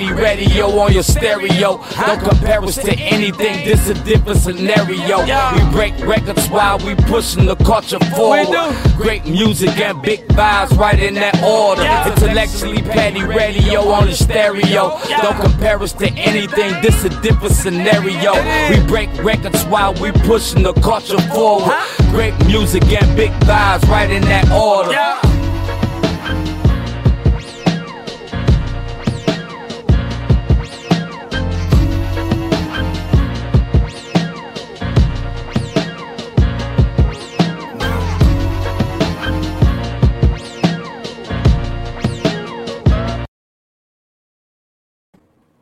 Petty Radio on your stereo. Don't compare us to anything, this a different scenario. We break records while we pushing the culture forward. Great music and big vibes right in that order. Intellectually Petty Radio on the stereo. Don't compare us to anything, this a different scenario. We break records while we pushing the culture forward. Great music and big vibes right in that order.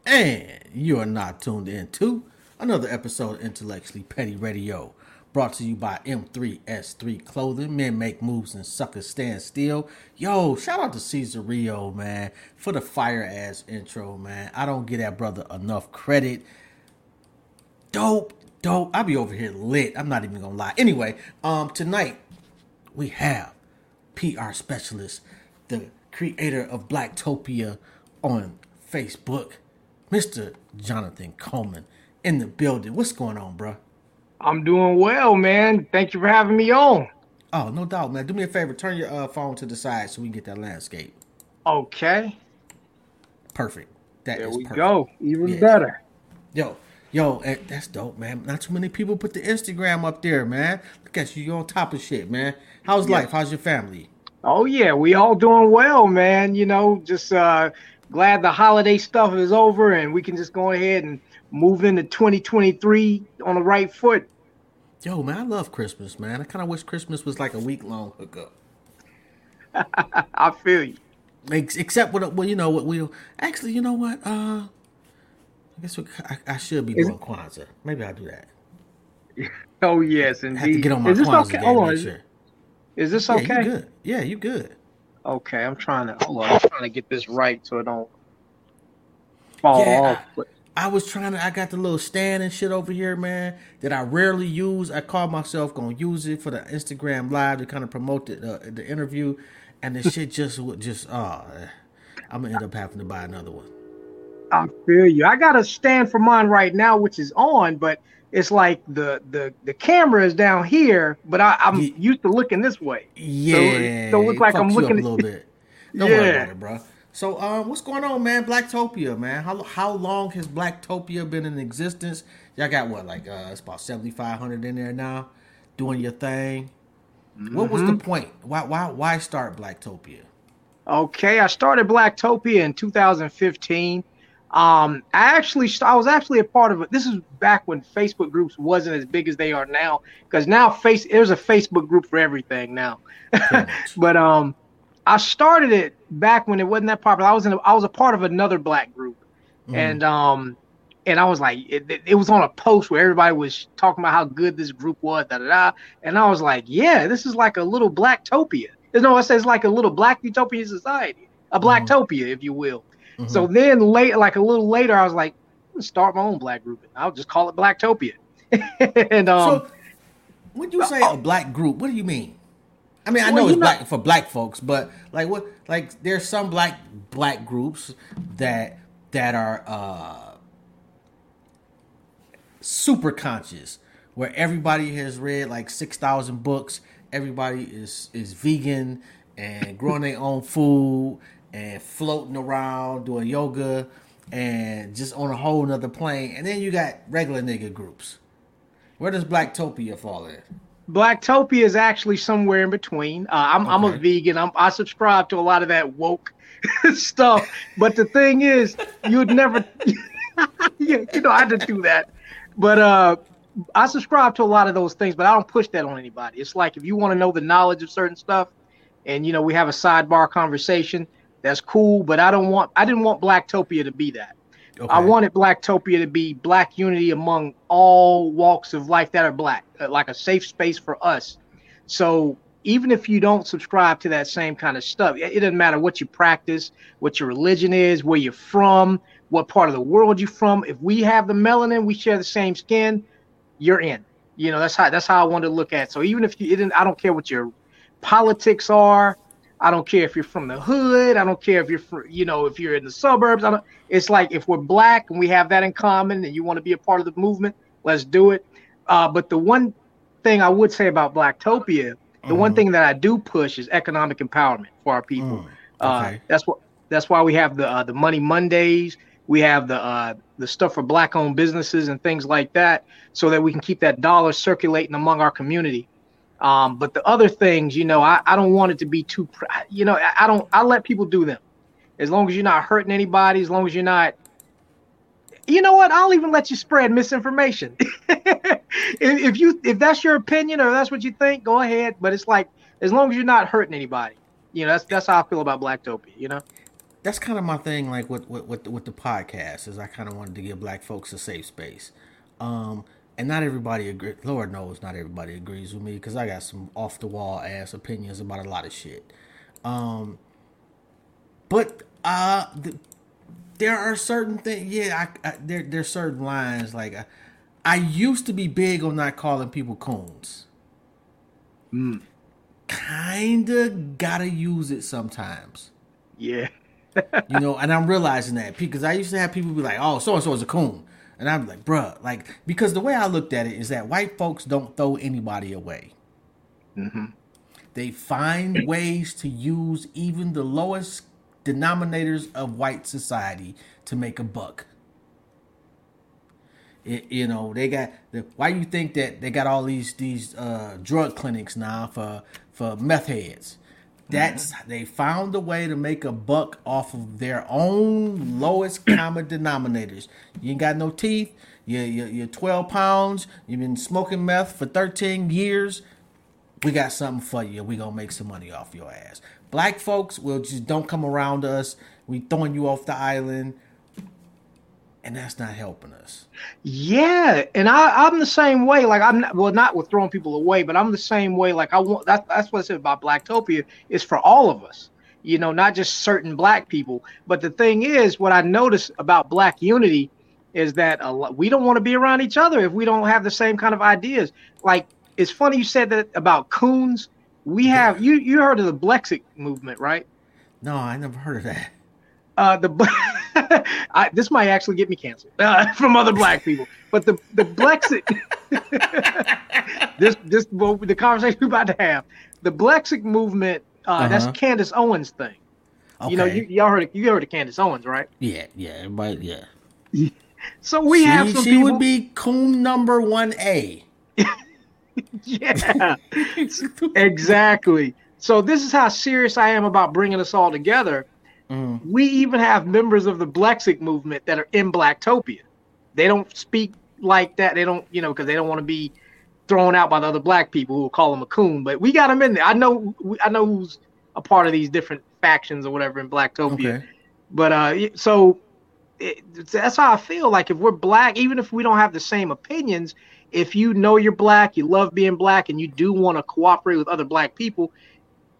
And you are not tuned in to another episode of Intellectually Petty Radio, brought to you by M3S3 Clothing. Men make moves and suckers stand still. Yo, shout out to Caesar Rio, man, for the fire ass intro, man. I don't give that brother enough credit. Dope, dope. I'll be over here lit. I'm not even gonna lie. Anyway, um, tonight we have PR specialist, the creator of Blacktopia on Facebook, Mr. Jonathan Coleman in the building. What's going on, bro? I'm doing well, man. Thank you for having me on. Oh, no doubt, man. Do me a favor, turn your uh, phone to the side so we can get that landscape. Okay. Perfect. That There is we perfect. go. Even Yeah. better. Yo, yo, eh, that's dope, man. Not too many people put the Instagram up there, man. Look at you, you're on top of shit, man. How's life? How's your family? Oh yeah, we all doing well, man. You know, just uh glad the holiday stuff is over and we can just go ahead and move into 2023 on the right foot. Yo, man, I love Christmas, man. I kind of wish Christmas was like a week long hookup. I feel you. Except what, well, you know what we'll actually, you know what? Uh, I guess we, I, I should be Is- doing Kwanzaa. Maybe I'll do that. Oh yes, I indeed. have to get on my is this Kwanzaa okay? Hold on. Is, sure. is this Yeah, okay? you good? Yeah, you good. Okay, I'm trying to hold on. I'm trying to get this right so it don't fall Yeah, off. I- But I was trying to. I got the little stand and shit over here, man, that I rarely use. I called myself gonna use it for the Instagram live to kind of promote the uh, the interview, and the shit just would just oh, I'm gonna end up having to buy another one. I feel you. I got a stand for mine right now, which is on, but it's like the the the camera is down here, but I, I'm Ye- used to looking this way. Yeah, don't look like it I'm fucks you up looking a little bit. Don't worry Yeah. about it, bro. So, um, what's going on, man? Blacktopia, man. How how long has Blacktopia been in existence? Y'all got what, like, uh, it's about seventy five hundred in there now, doing your thing. What was the Mm-hmm. point? Why why why start Blacktopia? Okay, I started Blacktopia in 2015. Um, I actually I was actually a part of it. This is back when Facebook groups wasn't as big as they are now. Because now face there's a Facebook group for everything now. but um, I started it back when it wasn't that popular. I was in a, I was a part of another black group, and um, and I was like, it, it- it was on a post where everybody was talking about how good this group was, da da da. And I was like, yeah, this is like a little Blacktopia. You know, it it's like a little Black Utopia society, a Blacktopia, if you will. So then, late, like a little later, I was like, I'm start my own black group. I'll just call it Blacktopia. and um, so, when you say a black group, what do you mean? I mean, I Well, know it's know- black for black folks, but like what? Like there's some black black groups that that are uh super conscious, where everybody has read like six thousand books. Everybody is is vegan and growing their own food and floating around doing yoga and just on a whole nother plane. And then you got regular nigga groups. Where does Blacktopia fall in? Blacktopia is actually somewhere in between. Uh, I'm I'm a vegan. I'm, I subscribe to a lot of that woke stuff. But the thing is, you'd never, yeah, you know, I had to do that. But uh, I subscribe to a lot of those things, but I don't push that on anybody. It's like if you want to know the knowledge of certain stuff, and you know, we have a sidebar conversation. That's cool, but I don't want. I didn't want Blacktopia to be that. I Okay. wanted Blacktopia to be black unity among all walks of life that are black, uh, like a safe space for us. So even if you don't subscribe to that same kind of stuff, it it doesn't matter what you practice, what your religion is, where you're from, what part of the world you're from. If we have the melanin, we share the same skin, you're in. You know, that's how that's how I wanted to look at. it. So even if you didn't, I don't care what your politics are, I don't care if you're from the hood. I don't care if you're from, you know, if you're in the suburbs. I don't, it's like if we're black and we have that in common and you want to be a part of the movement, let's do it. Uh, but the one thing I would say about Blacktopia, the one Mhm. thing that I do push is economic empowerment for our people. Mm, Uh, that's what that's why we have the uh, the Money Mondays. We have the uh, the stuff for black owned businesses and things like that, so that we can keep that dollar circulating among our community. Um, but the other things, you know, I, I don't want it to be too, you know, I, I don't. I let people do them, as long as you're not hurting anybody, as long as you're not. You know what? I'll even let you spread misinformation. if, if you if that's your opinion or that's what you think, go ahead. But it's like as long as you're not hurting anybody, you know, that's that's how I feel about Blacktopia. You know. that's kind of my thing like with with with the, with the podcast is i kind of wanted to give black folks a safe space um and not everybody agree lord knows not everybody agrees with me because i got some off the wall ass opinions about a lot of shit. Um but uh th- there are certain things yeah I, I there there's certain lines like I, I used to be big on not calling people coons. Kinda gotta use it sometimes. Yeah. you know, and I'm realizing that because I used to have people be like, "Oh, so and so is a coon," and I'm like, "Bruh," like because the way I looked at it is that white folks don't throw anybody away. They find ways to use even the lowest denominators of white society to make a buck. It, you know, they got the, why do you think that they got all these these uh, drug clinics now for for meth heads. That's mm-hmm. they found a way to make a buck off of their own lowest common denominators. You ain't got no teeth. You you you're 12 pounds. You've been smoking meth for 13 years. We got something for you. We gonna make some money off your ass. Black folks will just don't come around us. We throwing you off the island, and that's not helping us. Yeah, and I, I'm the same way. Like I'm not, well, not with throwing people away, but I'm the same way. Like I want that, that's what I said about Blacktopia is for all of us. You know, not just certain black people. But the thing is, what I notice about Black unity is that a lot, we don't want to be around each other if we don't have the same kind of ideas. Like it's funny you said that about coons. We have you you heard of the Blexit movement, right? No, I never heard of that. Uh, the I, this might actually get me canceled uh, from other black people, but the the Blexit this this well, the conversation we're about to have the Blexit movement uh, that's Uh-huh. Candace Owens thing. Okay. You know, you, y'all heard of, you heard of Candace Owens, right? yeah, yeah, everybody, yeah. So we she have some she people. would be coon number one A. yeah, exactly. So this is how serious I am about bringing us all together. Mm. We even have members of the Blexit movement that are in Blacktopia. They don't speak like that. They don't, you know, because they don't want to be thrown out by the other black people who will call them a coon. But we got them in there. I know. I know who's a part of these different factions or whatever in Blacktopia. Okay. But uh, so it, that's how I feel. Like if we're black, even if we don't have the same opinions, if you know you're black, you love being black, and you do want to cooperate with other black people,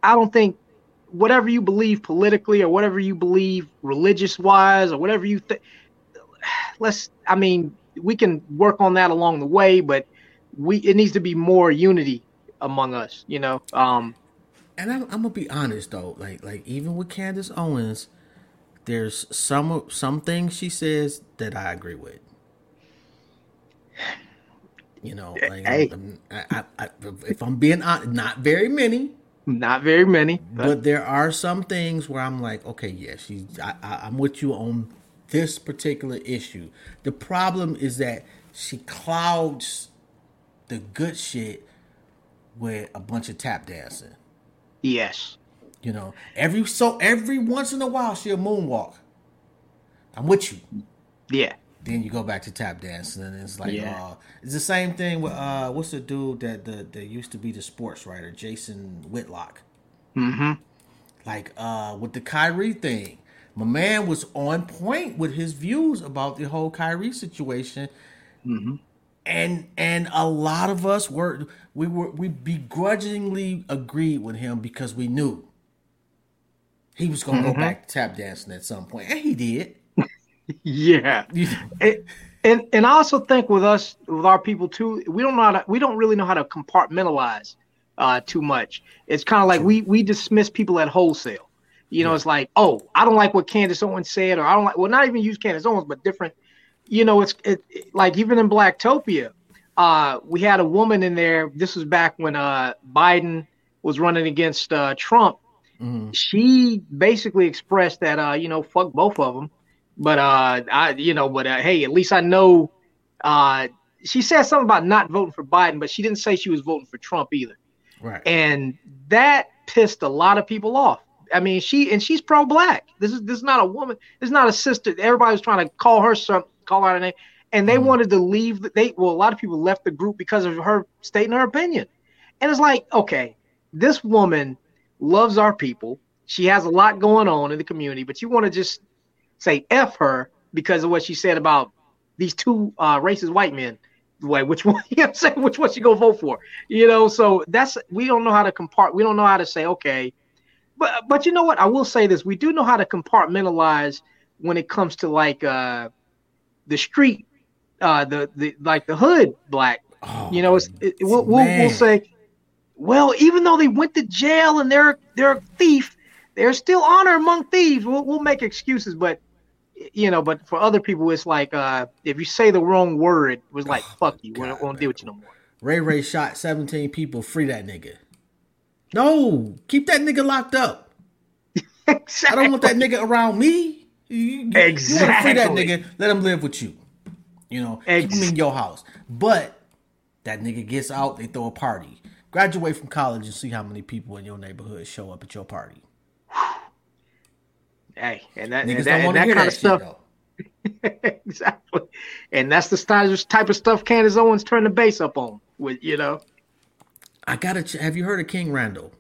I don't think whatever you believe politically or whatever you believe religious wise or whatever you think, let's. I mean, we can work on that along the way, but we it needs to be more unity among us. You know. Um. And I'm, I'm gonna be honest though, like like even with Candace Owens, there's some some things she says that I agree with. You know, like Hey. I'm- I, I, I, if I'm being honest, not very many, Not very many, but, but there are some things where I'm like, okay, yeah, she's I, I, I'm with you on this particular issue. The problem is that she clouds the good shit with a bunch of tap dancing. yes. You know, every so every once in a while she'll moonwalk. I'm with you. Yeah. Then you go back to tap dancing, and it's like, Yeah. uh, it's the same thing with uh, what's the dude that the that used to be the sports writer, Jason Whitlock. Mm-hmm. Like uh, with the Kyrie thing, my man was on point with his views about the whole Kyrie situation, and and a lot of us were we were we begrudgingly agreed with him because we knew he was gonna go back to tap dancing at some point, and he did. Yeah. and, and and I also think with us with our people too, we don't know how to we don't really know how to compartmentalize uh, too much. It's kind of like we we dismiss people at wholesale. You know, yeah. it's like, oh, I don't like what Candace Owens said, or I don't like. Well, not even use Candace Owens, but different. You know, it's it, it like even in Blacktopia, uh, we had a woman in there. This was back when uh, Biden was running against uh, Trump. Mm-hmm. She basically expressed that, uh, you know, fuck both of them. But uh, I, you know, but uh, hey, at least I know. Uh, she said something about not voting for Biden, but she didn't say she was voting for Trump either. Right. And that pissed a lot of people off. I mean, she and she's pro-black. This is this is not a woman. This is not a sister. Everybody was trying to call her some, call out a name, and they mm. wanted to leave. They well, a lot of people left the group because of her stating her opinion. And it's like, okay, this woman loves our people. She has a lot going on in the community, but you want to just say f her because of what she said about these two uh, racist white men. Wait, which one? You know what I'm saying? Which one she gonna vote for? You know, so that's we don't know how to compart. We don't know how to say okay, but but you know what? I will say this: we do know how to compartmentalize when it comes to like uh the street, uh the the like the hood black. Oh, you know, it's it, we'll, we'll, we'll say well, even though they went to jail and they're they're a thief, there's still honor among thieves. We'll, we'll make excuses, but you know, but for other people, it's like uh, if you say the wrong word, it was like oh, fuck you. God, we don't, won't deal with you no more. Ray Ray shot 17 people. Free that nigga. No, keep that nigga locked up. exactly. I don't want that nigga around me. You, exactly. You free that nigga? Let him live with you. You know, keep him in your house. But that nigga gets out, they throw a party. Graduate from college and see how many people in your neighborhood show up at your party. Hey, and that, and that, and that kind of stuff. exactly, and that's the style, type of stuff Candace Owens turned the bass up on. With you know, I gotta. Ch- have you heard of King Randall?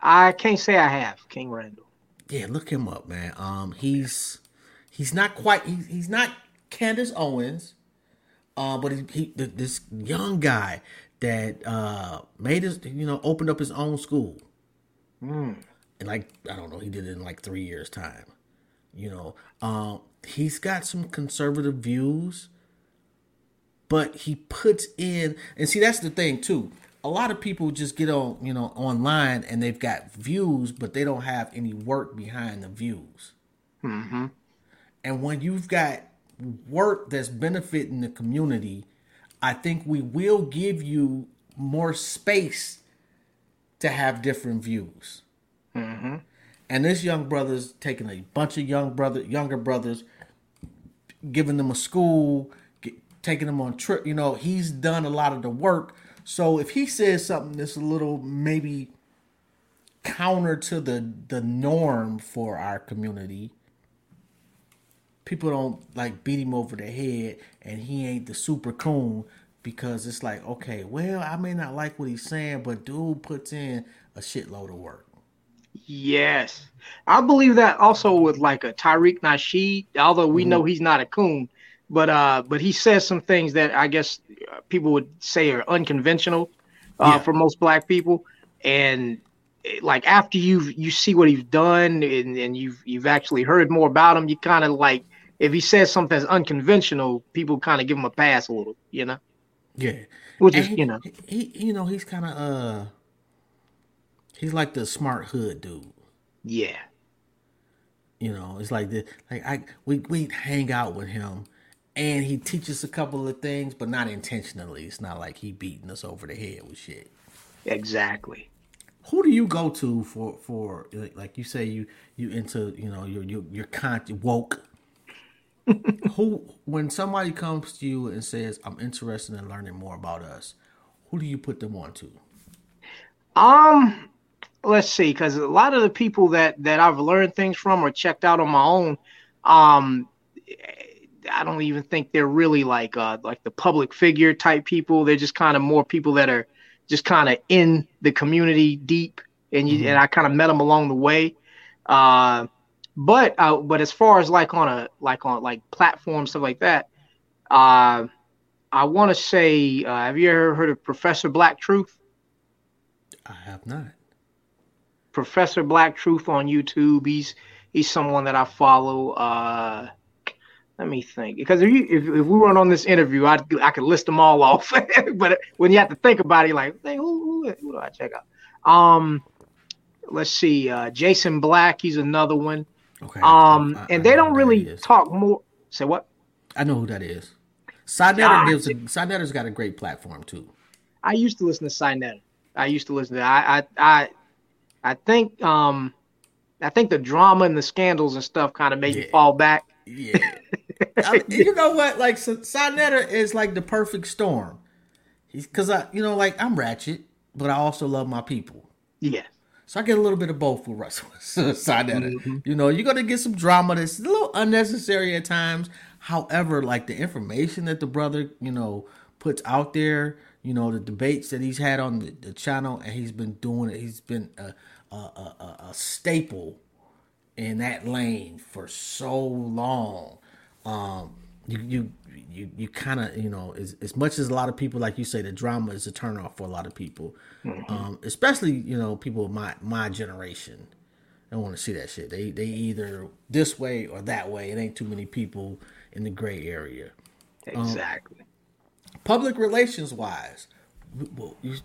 I can't say I have King Randall. Yeah, look him up, man. Um, he's he's not quite. He's, he's not Candace Owens, uh, but he, he this young guy that uh made his you know opened up his own school mm. And like i don't know he did it in like three years time you know um he's got some conservative views but he puts in and see that's the thing too a lot of people just get on you know online and they've got views but they don't have any work behind the views mm-hmm. and when you've got work that's benefiting the community I think we will give you more space to have different views. Mm-hmm. And this young brother's taking a bunch of young brother, younger brothers, giving them a school, get, taking them on trip. You know, he's done a lot of the work. So if he says something that's a little maybe counter to the the norm for our community, people don't like beat him over the head and he ain't the super coon because it's like, okay, well, I may not like what he's saying, but dude puts in a shitload of work. Yes. I believe that also with like a Tariq Nasheed, although we mm-hmm. know he's not a coon, but uh but he says some things that I guess people would say are unconventional uh, yeah. for most black people and like after you you see what he's done and, and you've you've actually heard more about him, you kind of like if he says something that's unconventional, people kind of give him a pass a little, you know. Yeah, which and is he, you know he, you know he's kind of uh he's like the smart hood dude. Yeah. You know, it's like the like I we we hang out with him and he teaches a couple of things, but not intentionally. It's not like he beating us over the head with shit. Exactly. Who do you go to for for like you say you you into you know you're you're, you're con- woke who when somebody comes to you and says i'm interested in learning more about us who do you put them on to um let's see because a lot of the people that that i've learned things from or checked out on my own um i don't even think they're really like uh like the public figure type people they're just kind of more people that are just kind of in the community deep and you mm-hmm. and i kind of met them along the way uh but uh, but as far as like on a like on like platform stuff like that, uh, I want to say, uh, have you ever heard of Professor Black Truth? I have not. Professor Black Truth on YouTube. He's he's someone that I follow. Uh, let me think. Because if, you, if, if we weren't on this interview, I'd, I could list them all off. but when you have to think about it, you're like, hey, who, who, who do I check out? Um, let's see. Uh, Jason Black, he's another one. Okay. Um, I, I, and they don't really talk more. Say what? I know who that is. Sinetter gives a, Sinetter's got a great platform too. I used to listen to Sinetter. I used to listen to. I I I, I think um, I think the drama and the scandals and stuff kind of made yeah. me fall back. Yeah. I, you know what? Like so, Sinetter is like the perfect storm. He's because I, you know, like I'm ratchet, but I also love my people. Yeah. So I get a little bit of both with Russell Sinetter. Mm-hmm. You know, you're gonna get some drama that's a little unnecessary at times. However, like the information that the brother, you know, puts out there, you know, the debates that he's had on the, the channel, and he's been doing it. He's been a, a, a, a staple in that lane for so long. Um, you you you, you kind of you know as, as much as a lot of people like you say the drama is a turnoff for a lot of people, mm-hmm. um, especially you know people of my my generation. don't want to see that shit. They they either this way or that way. It ain't too many people in the gray area. Um, exactly. Um, public relations wise,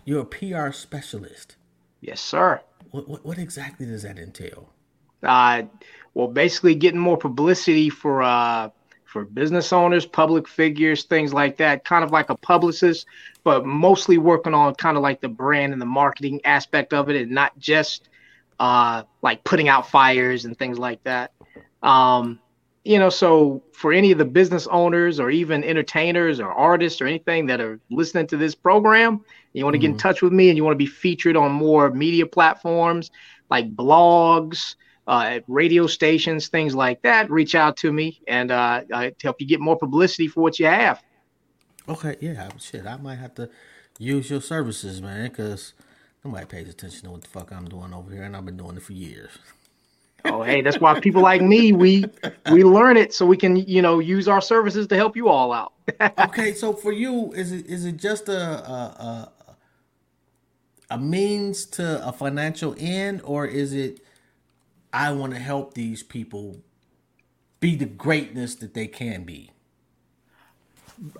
you're a PR specialist. Yes, sir. What, what, what exactly does that entail? Uh, well, basically getting more publicity for uh, for business owners, public figures, things like that. Kind of like a publicist, but mostly working on kind of like the brand and the marketing aspect of it, and not just uh, like putting out fires and things like that. Um, you know, so for any of the business owners or even entertainers or artists or anything that are listening to this program, you want to mm-hmm. get in mm-hmm. touch with me and you want to be featured on more media platforms like blogs, uh, radio stations, things like that, reach out to me and uh, I help you get more publicity for what you have. Okay, yeah, shit, I might have to use your services, man, because nobody pays attention to what the fuck I'm doing over here, and I've been doing it for years. Oh, hey, that's why people like me we we learn it so we can you know use our services to help you all out. okay, so for you, is it is it just a, a a means to a financial end, or is it I want to help these people be the greatness that they can be?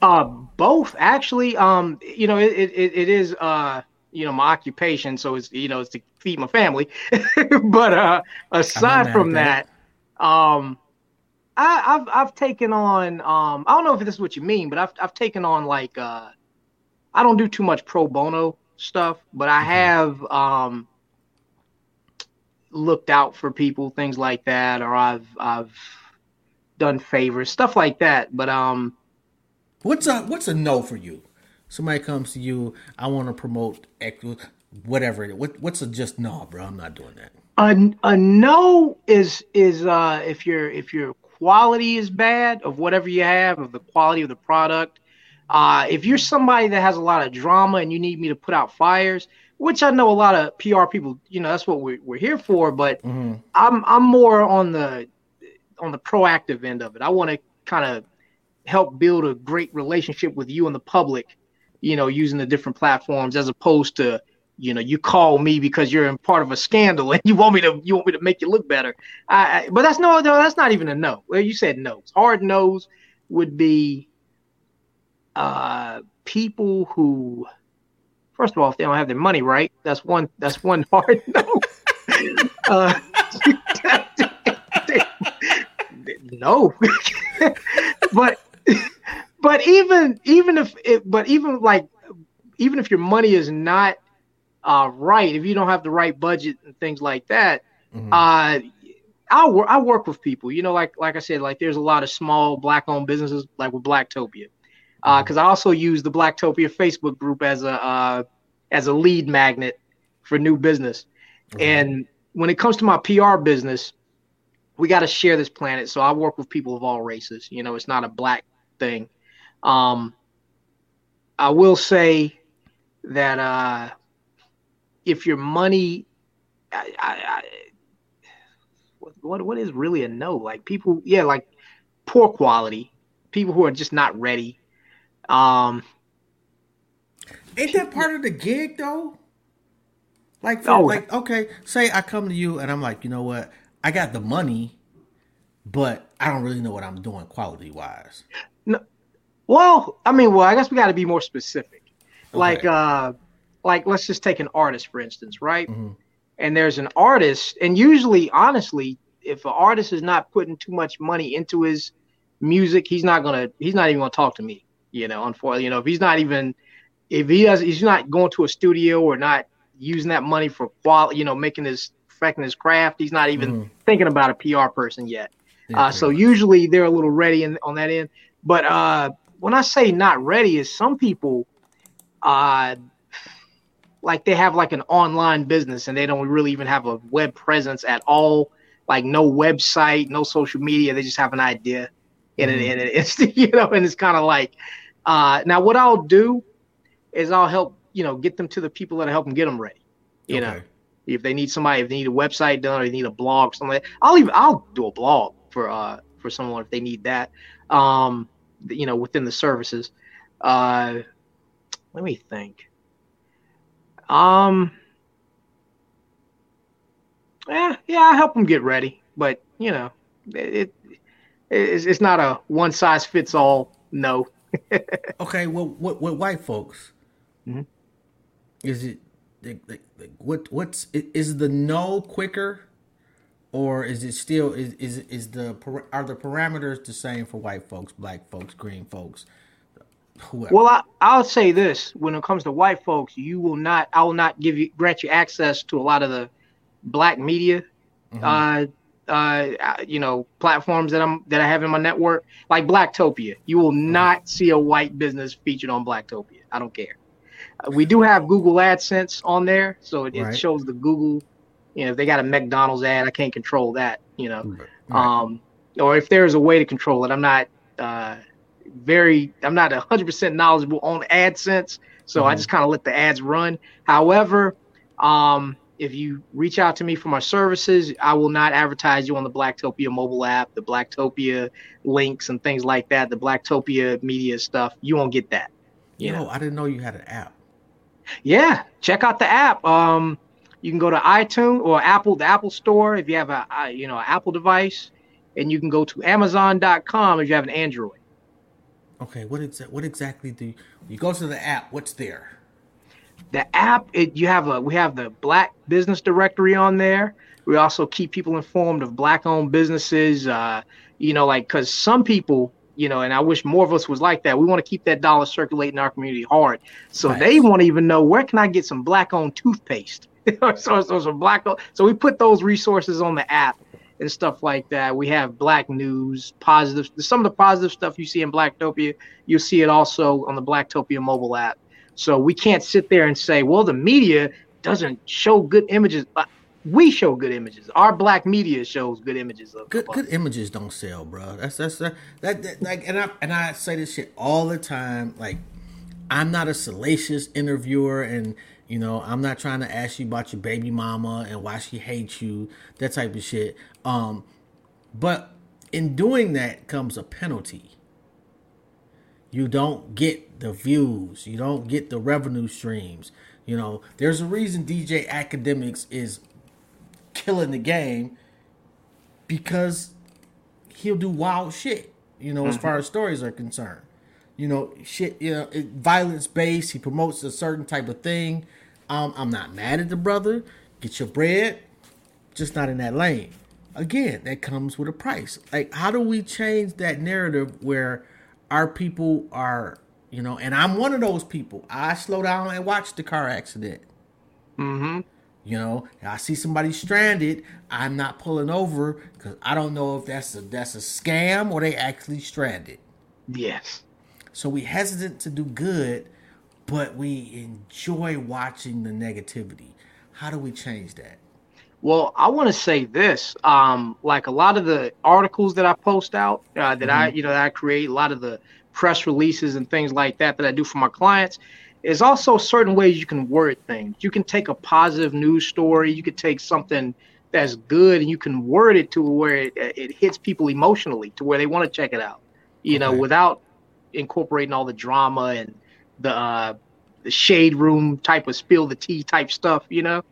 Uh, both actually. Um, you know, it, it, it is uh, you know, my occupation, so it's you know, it's to feed my family. but uh, aside from that, that, um, I, have I've taken on um, I don't know if this is what you mean, but I've I've taken on like uh, I don't do too much pro bono stuff, but I mm-hmm. have um looked out for people, things like that, or I've I've done favors, stuff like that. But um, what's a what's a no for you? Somebody comes to you, I want to promote whatever. What what's a just no, bro? I'm not doing that. A, a no is is uh if your if your quality is bad of whatever you have of the quality of the product. Uh, if you're somebody that has a lot of drama and you need me to put out fires, which I know a lot of PR people, you know, that's what we're, we're here for. But mm-hmm. I'm I'm more on the on the proactive end of it. I want to kind of help build a great relationship with you and the public, you know, using the different platforms as opposed to you know you call me because you're in part of a scandal and you want me to you want me to make you look better. I, I but that's no, no that's not even a no. Well, you said no. Hard no's would be uh people who First of all, if they don't have their money right, that's one that's one hard no. uh, no, but but even even if it, but even like even if your money is not uh, right, if you don't have the right budget and things like that, mm-hmm. uh, I work I work with people. You know, like like I said, like there's a lot of small black owned businesses like with Blacktopia because uh, I also use the Blacktopia Facebook group as a uh, as a lead magnet for new business. Mm-hmm. And when it comes to my PR business, we got to share this planet. So I work with people of all races. You know, it's not a black thing. Um, I will say that uh, if your money, I, I, I, what what is really a no? Like people, yeah, like poor quality, people who are just not ready. Um, Ain't that part of the gig though? Like, for, oh. like okay, say I come to you and I'm like, you know what? I got the money, but I don't really know what I'm doing quality wise. No, well, I mean, well, I guess we got to be more specific. Okay. Like, uh, like let's just take an artist for instance, right? Mm-hmm. And there's an artist, and usually, honestly, if an artist is not putting too much money into his music, he's not gonna, he's not even gonna talk to me. You know, unfortunately, you know, if he's not even, if he does, he's not going to a studio or not using that money for quality, you know, making his perfecting his craft. He's not even mm-hmm. thinking about a PR person yet. Yeah, uh, so much. usually they're a little ready in, on that end. But uh, when I say not ready, is some people, uh, like they have like an online business and they don't really even have a web presence at all. Like no website, no social media. They just have an idea, and mm-hmm. it, and it's you know, and it's kind of like. Uh, now what I'll do is I'll help you know get them to the people that help them get them ready. You okay. know, if they need somebody, if they need a website done or they need a blog, something like that, I'll even I'll do a blog for uh for someone if they need that. Um, you know, within the services. Uh, let me think. Um, yeah, yeah, I help them get ready, but you know, it, it it's, it's not a one size fits all. No. okay, well, what what white folks? Mm-hmm. Is it like, like, like what what's is the no quicker or is it still is is is the are the parameters the same for white folks black folks green folks whoever well I, i'll say this when it comes to white folks you will not i will not give you grant you access to a lot of the black media mm-hmm. uh uh you know platforms that i'm that i have in my network like blacktopia you will mm-hmm. not see a white business featured on blacktopia i don't care we do have Google AdSense on there, so it, right. it, shows the Google. You know, if they got a McDonald's ad, I can't control that. You know, right. um, or if there's a way to control it, I'm not uh, very, I'm not 100 percent knowledgeable on AdSense, so mm-hmm. I just kind of let the ads run. However, um, if you reach out to me for my services, I will not advertise you on the Blacktopia mobile app, the Blacktopia links and things like that, the Blacktopia media stuff. You won't get that. You Yo, know? I didn't know you had an app. Yeah, check out the app. Um, you can go to iTunes or Apple, the Apple Store if you have a, you know Apple device, and you can go to Amazon.com if you have an Android. Okay, what is what exactly do you, you go to the app? What's there? The app, it you have a we have the Black Business Directory on there. We also keep people informed of black-owned businesses. Uh, you know, like because some people you know, and I wish more of us was like that. We want to keep that dollar circulating in our community hard. So nice. they want to even know where can I get some black owned toothpaste? so, so some black so we put those resources on the app and stuff like that. We have black news, positive some of the positive stuff you see in Blacktopia, you'll see it also on the Blacktopia mobile app. So we can't sit there and say, well, the media doesn't show good images uh, we show good images. Our black media shows good images of good. Good images don't sell, bro. That's that's that, that, that like and I and I say this shit all the time. Like I'm not a salacious interviewer, and you know I'm not trying to ask you about your baby mama and why she hates you, that type of shit. Um, but in doing that comes a penalty. You don't get the views. You don't get the revenue streams. You know, there's a reason DJ Akademiks is killing the game because he'll do wild shit, you know, mm-hmm. as far as stories are concerned. You know, shit, you know, it, violence based. He promotes a certain type of thing. Um, I'm not mad at the brother. Get your bread, just not in that lane. Again, that comes with a price. Like, how do we change that narrative where our people are, you know, and I'm one of those people. I slow down and watch the car accident. Mm-hmm. You know, I see somebody stranded, I'm not pulling over because I don't know if that's a that's a scam or they actually stranded. Yes. So we hesitant to do good, but we enjoy watching the negativity. How do we change that? Well, I want to say this. Um, like a lot of the articles that I post out, uh, that mm-hmm. I, you know, that I create, a lot of the press releases and things like that that I do for my clients, is also certain ways you can word things. You can take a positive news story, you could take something that's good, and you can word it to where it, it hits people emotionally, to where they want to check it out. You okay. know, without incorporating all the drama and the uh, the shade room type of spill the tea type stuff. You know.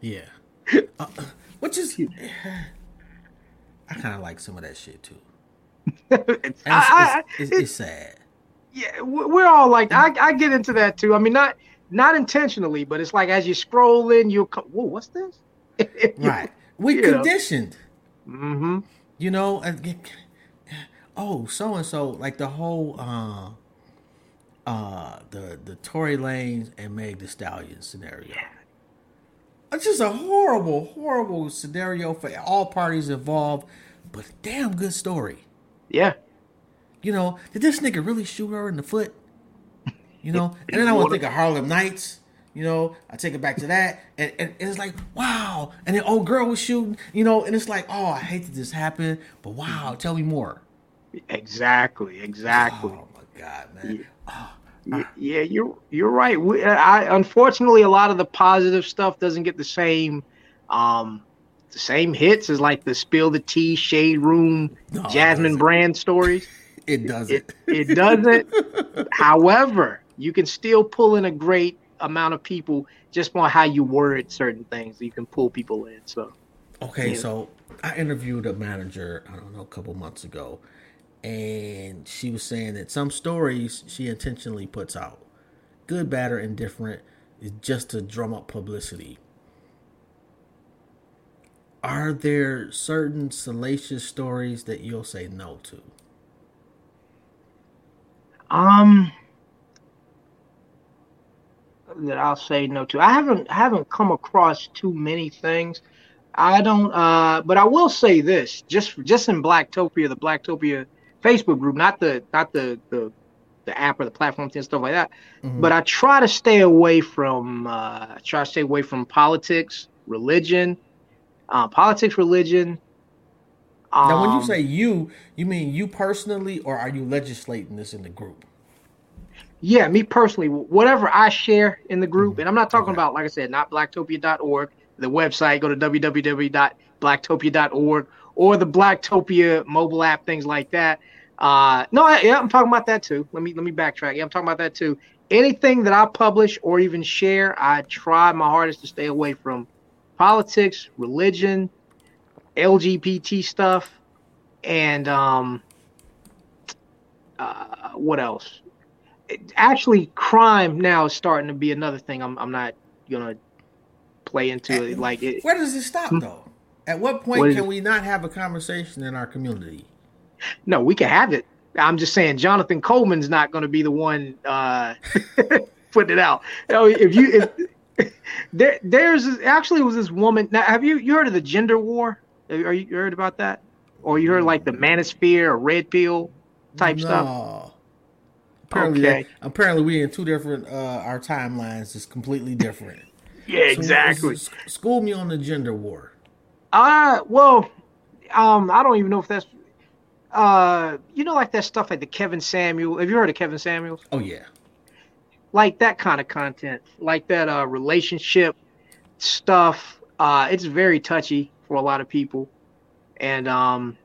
Yeah. uh, which is, I kind of like some of that shit too. it's, I- it's, it's, it's sad. yeah, we- we're all like I, I get into that too. I mean, not not intentionally, but it's like as you scroll in, you'll come. Whoa, what's this? Right. We you know. conditioned. Mm-hmm. You know, and oh, so and so, like the whole uh uh the the Tory Lanez and Meg the Stallion scenario. It's just a horrible, horrible scenario for all parties involved, but damn good story. Yeah. You know, did this nigga really shoot her in the foot? You know, and then I want to think of Harlem Nights. You know, I take it back to that, and, and it's like, wow. And then old girl was shooting, you know, and it's like, oh, I hate that this happened, but wow, tell me more. Exactly. Exactly. Oh god, man. Y- Yeah, you're you're right. We, I unfortunately a lot of the positive stuff doesn't get the same um the same hits as like the spill the tea shade room No, Jasmine brand stories. It doesn't. It it doesn't. However, you can still pull in a great amount of people just on how you word certain things. You can pull people in. So Okay, Yeah. so I interviewed a manager, I don't know, a couple months ago, and she was saying that some stories she intentionally puts out, good, bad, or indifferent, is just to drum up publicity. Are there certain salacious stories that you'll say no to? um that I'll say no to. I haven't haven't come across too many things. I don't uh but I will say this, just just in Blacktopia, the Blacktopia Facebook group, not the not the the the app or the platform and stuff like that. Mhm. But I try to stay away from uh I try to stay away from politics, religion, uh, politics, religion. now, when you um, say you, you mean you personally, or are you legislating this in the group? Yeah, me personally, whatever I share in the group, and I'm not talking Okay. about, like I said, not blacktopia.org, the website, go to www.blacktopia.org or the Blacktopia mobile app, things like that. Uh, no, I, yeah, I'm talking about that too. Let me let me backtrack. Yeah, I'm talking about that too. Anything that I publish or even share, I try my hardest to stay away from politics, religion, LGBT stuff, and um, uh, what else? It- actually, crime now is starting to be another thing. I'm I'm not gonna play into it like it. Where does it stop, though? At what point What can we not have a conversation in our community? No, we can have it. I'm just saying, Jonathan Coleman's not going to be the one uh, putting it out. You know, if you if there there's actually was this woman. Now, have you you heard of the gender war? Are you you heard about that? Or you heard like the manosphere or red pill type stuff? Apparently, Okay. apparently, we in two different. Uh, our timelines is completely different. Yeah, So, exactly. school me on the gender war. Uh, well, um, I don't even know if that's, uh, you know, like that stuff like the Kevin Samuel. Have you heard of Kevin Samuels? Oh yeah, Like that kind of content, like that uh relationship stuff. Uh, it's very touchy for a lot of people, and um,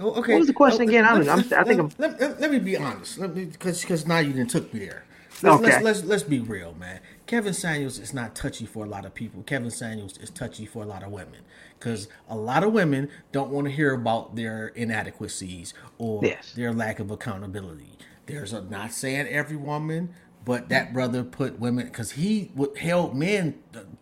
Oh, okay. What was the question Oh, again? I let-. I'm- I think let, let, let- let me be honest. Let me because because now you didn't took me there. Let's, Okay. let's, let's let's be real, man. Kevin Samuels is not touchy for a lot of people. Kevin Samuels is touchy for a lot of women because a lot of women don't want to hear about their inadequacies or Yes. their lack of accountability. There's a not saying every woman, but that brother put women because he would held men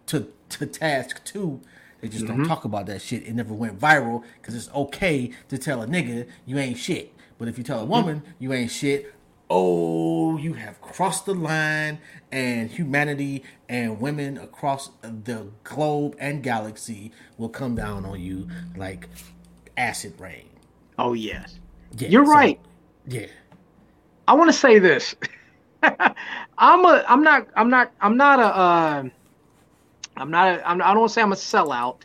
to to task too. They just Mm-hmm. don't talk about that shit. It never went viral because it's okay to tell a nigga you ain't shit. But if you tell a woman you ain't shit, oh, you have crossed the line, and humanity and women across the globe and galaxy will come down on you like acid rain. oh yes, Yeah, you're so- right. Yeah. I want to say this. I'm a. I'm not. I'm not. I'm not a. Uh, I'm not. A, I'm, I don't want to say I'm a sellout,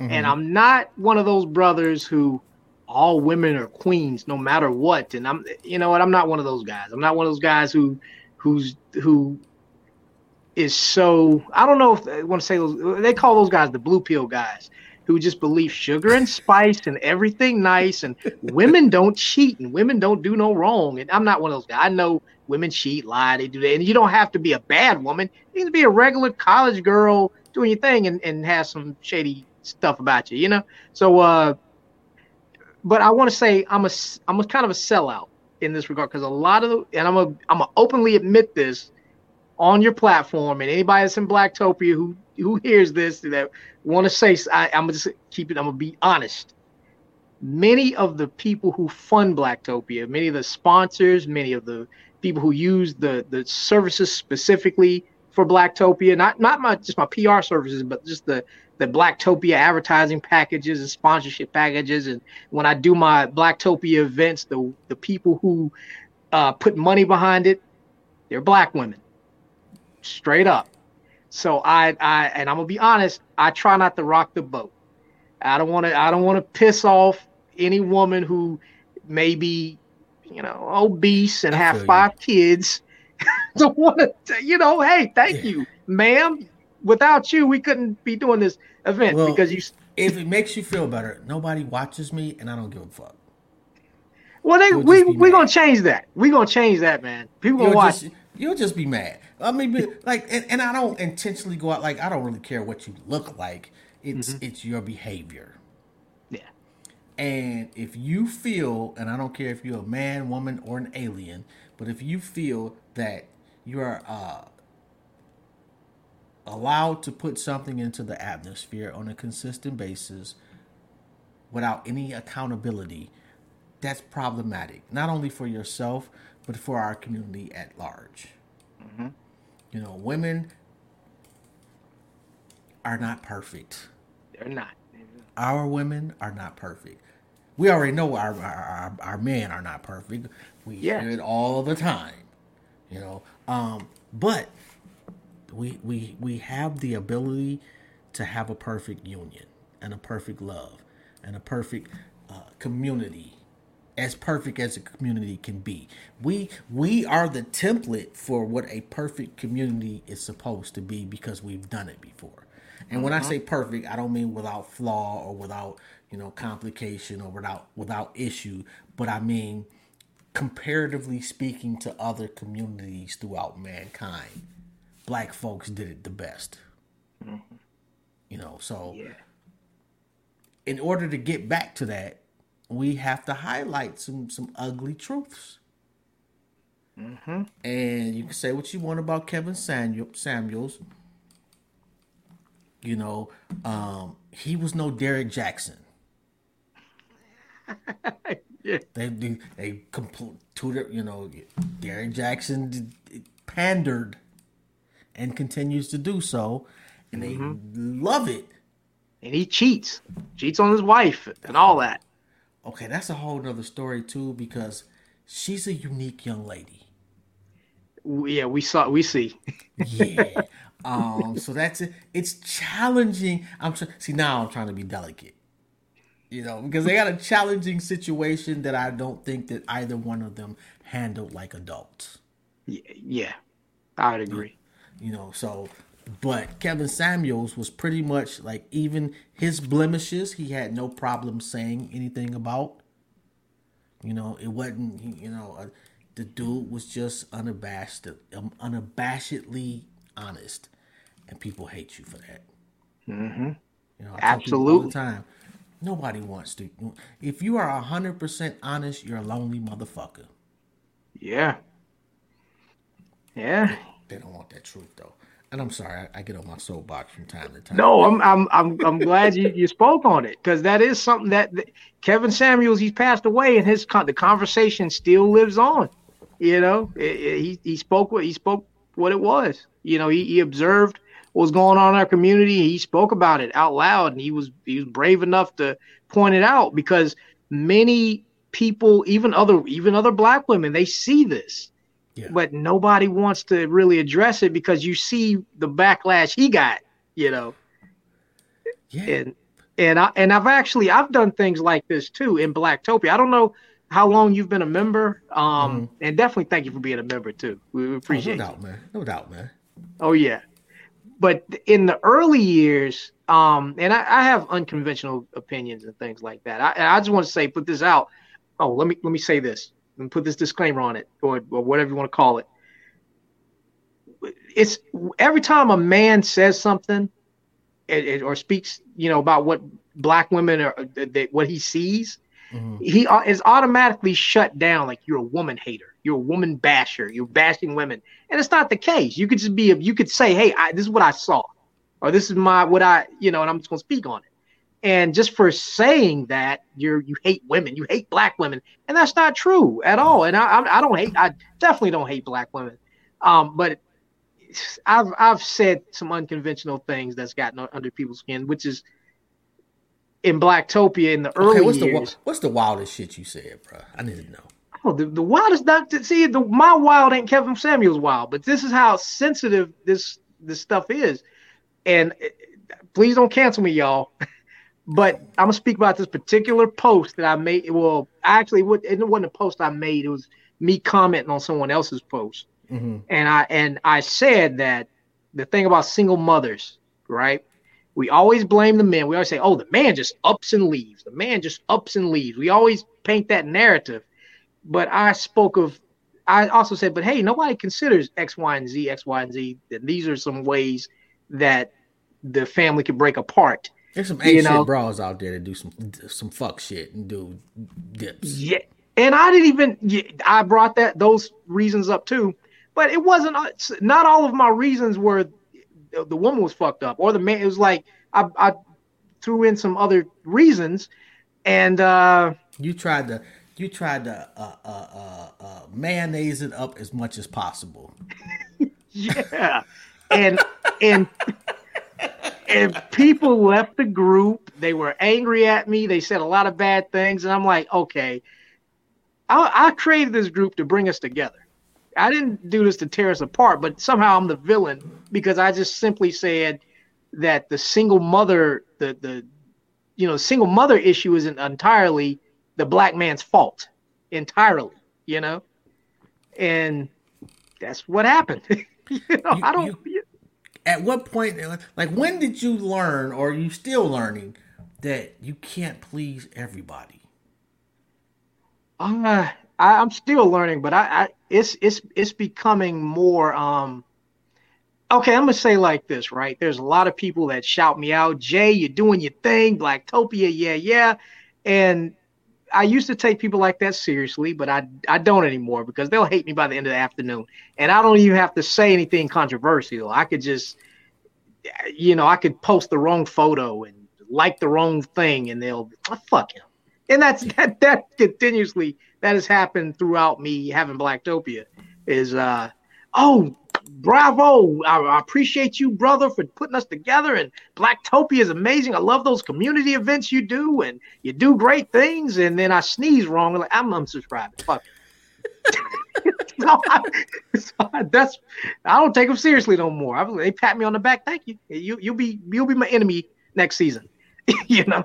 and I'm not one of those brothers who all women are queens no matter what. And I'm. You know what? I'm not one of those guys. I'm not one of those guys who, who's who. Is so I don't know if I want to say those. They call those guys the blue pill guys who just believe sugar and spice and everything nice and women don't cheat and women don't do no wrong. And I'm not one of those guys. I know women cheat, lie, they do that. And you don't have to be a bad woman. You can be a regular college girl doing your thing and, and have some shady stuff about you, you know? So uh but I want to say I'm a I'm a kind of a sellout in this regard because a lot of the and I'm a I'm a openly admit this on your platform and anybody that's in Blacktopia who who hears this that want to say I, I'm gonna just keep it. I'm gonna be honest. Many of the people who fund Blacktopia, many of the sponsors, many of the people who use the the services specifically for Blacktopia, not not my just my PR services, but just the the Blacktopia advertising packages and sponsorship packages. And when I do my Blacktopia events, the the people who uh, put money behind it, they're black women, straight up. So I I and I'm gonna be honest, I try not to rock the boat. I don't want to I don't want to piss off any woman who may be, you know, obese and have five you. kids. don't want to, you know, hey, thank yeah. you, ma'am without you, we couldn't be doing this event well, because you. If it makes you feel better, nobody watches me, and I don't give a fuck. Well, they, we we gonna change that. We gonna change that, man. People gonna you'll watch. Just, you'll just be mad. I mean, like, and, and, I don't intentionally go out. Like, I don't really care what you look like. It's mm-hmm. it's your behavior. Yeah. And if you feel, and I don't care if you're a man, woman, or an alien, but if you feel that you are uh, allowed to put something into the atmosphere on a consistent basis without any accountability, that's problematic, not only for yourself, but for our community at large. Mm-hmm. You know, women are not perfect. They're not. Our women are not perfect. We already know our our, our, our men are not perfect. We yeah. hear it all the time. You know, um, but we we we have the ability to have a perfect union and a perfect love and a perfect uh, community as perfect as a community can be. We we are the template for what a perfect community is supposed to be because we've done it before. And when I uh-huh. say perfect, I don't mean without flaw or without, you know, complication or without without issue, but I mean comparatively speaking to other communities throughout mankind black folks did it the best. Mm-hmm. You know, so yeah. in order to get back to that, we have to highlight some some ugly truths. Mm-hmm. And you can say what you want about Kevin Samuel, Samuels. You know, um, he was no Derrick Jaxn. yeah. They they, they complete you know Derrick Jaxn pandered and continues to do so, and they mm-hmm. love it. And he cheats, cheats on his wife, and all that. Okay, that's a whole other story too, because she's a unique young lady. Yeah, we saw, we see. yeah. Um. So that's it. It's challenging. I'm tr- see now. I'm trying to be delicate. You know, because they got a challenging situation that I don't think that either one of them handled like adults. Yeah, yeah, I'd agree. You know, so but Kevin Samuels was pretty much like even his blemishes he had no problem saying anything about. You know, it wasn't you know uh, the dude was just unabashed, um, unabashedly honest, and people hate you for that. Mm-hmm. You know, Absolutely. All the time. Nobody wants to. If you are hundred percent honest, you're a lonely motherfucker. Yeah. Yeah. They don't want that truth though. And I'm sorry, I, I get on my soapbox from time to time. No, I'm I'm I'm, I'm glad you, you spoke on it because that is something that, that, Kevin Samuels he's passed away and his the conversation still lives on. You know, it, it, he he spoke what he spoke what it was. You know, he, he observed what was going on in our community. He spoke about it out loud, and he was he was brave enough to point it out because many people, even other even other black women, they see this yeah. But nobody wants to really address it because you see the backlash he got, you know. Yeah. And and I and I've actually I've done things like this too in Blacktopia. I don't know how long you've been a member. Um mm-hmm. and definitely thank you for being a member too. We appreciate oh, no doubt, man. No doubt, man. Oh yeah. But in the early years, um, and I, I have unconventional opinions and things like that. I, I just want to say, put this out. Oh, let me let me say this and put this disclaimer on it or, or whatever you want to call it. It's every time a man says something it, it, or speaks, you know, about what black women are, they, what he sees, mm-hmm. he uh, is automatically shut down like you're a woman hater, you're a woman basher, you're bashing women, and it's not the case. You could just be, you could say, hey, I, this is what I saw, or this is my what I, you know, and I'm just gonna speak on it. And just for saying that you're you hate women, you hate black women, and that's not true at all. And I, I, I don't hate, I definitely don't hate black women. Um, but I've I've said some unconventional things that's gotten under people's skin, which is in Blacktopia in the early okay, what's years. The, what's the wildest shit you said, bro? I need to know. Oh, the, the wildest not to see the my wild ain't Kevin Samuels wild, but this is how sensitive this this stuff is. And eh, please don't cancel me, y'all. but I'm gonna speak about this particular post that I made. Well, actually, it wasn't a post I made. It was me commenting on someone else's post. Mm-hmm. And I and I said that the thing about single mothers, right? We always blame the men. We always say, "Oh, the man just ups and leaves. The man just ups and leaves." We always paint that narrative. But I spoke of I also said, "But hey, nobody considers X, Y, and Z, X, Y, and Z. That these are some ways that the family can break apart." There's some ancient you know? bras out there that do some some fuck shit and do dips. Yeah, and I didn't even. I brought that those reasons up too but it wasn't. Uh, not all of my reasons were the woman was fucked up or the man. It was like I, I threw in some other reasons, and uh, you tried to you tried to uh, uh, uh, uh mayonnaise it up as much as possible. yeah, and and and people left the group. They were angry at me. They said a lot of bad things, and I'm like, okay, I, I created this group to bring us together. I didn't do this to tear us apart, but somehow I'm the villain because I just simply said that the single mother, the the you know, single mother issue isn't entirely the black man's fault entirely, you know, and that's what happened. you know, you, I don't. You, at what point, like, when did you learn, or are you still learning, that you can't please everybody? Uh, I, am still learning, but I, I it's it's it's becoming more um okay i'm gonna say like this right there's a lot of people that shout me out jay you're doing your thing blacktopia yeah yeah and i used to take people like that seriously but i i don't anymore because they'll hate me by the end of the afternoon. And i don't even have to say anything controversial. I could just you know i could post the wrong photo and like the wrong thing and they'll oh, fuck him and that's that that continuously that has happened throughout me having Blacktopia is uh oh bravo! I, I, appreciate you brother for putting us together and blacktopia is amazing. I love those community events you do and you do great things and then i sneeze wrong and like i'm unsubscribing. Fuck. So I, so I, that's i don't take them seriously no more. I, they pat me on the back. Thank you. You you'll be you'll be my enemy next season. You know?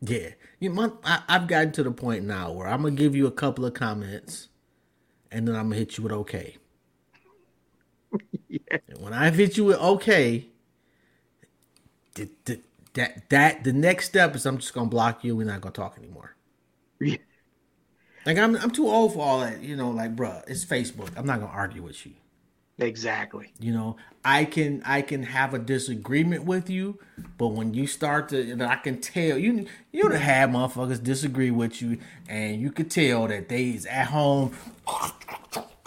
Yeah. You I, I've gotten to the point now where I'm gonna give you a couple of comments, and then I'm gonna hit you with okay. Yeah. When I hit you with okay, that that the next step is I'm just gonna block you. We're not gonna talk anymore. Yeah. Like I'm I'm too old for all that. You know, like bruh, it's Facebook. I'm not gonna argue with you. Exactly. You know, I can I can have a disagreement with you, but when you start to, I can tell you you to have motherfuckers disagree with you, and you could tell that they is at home.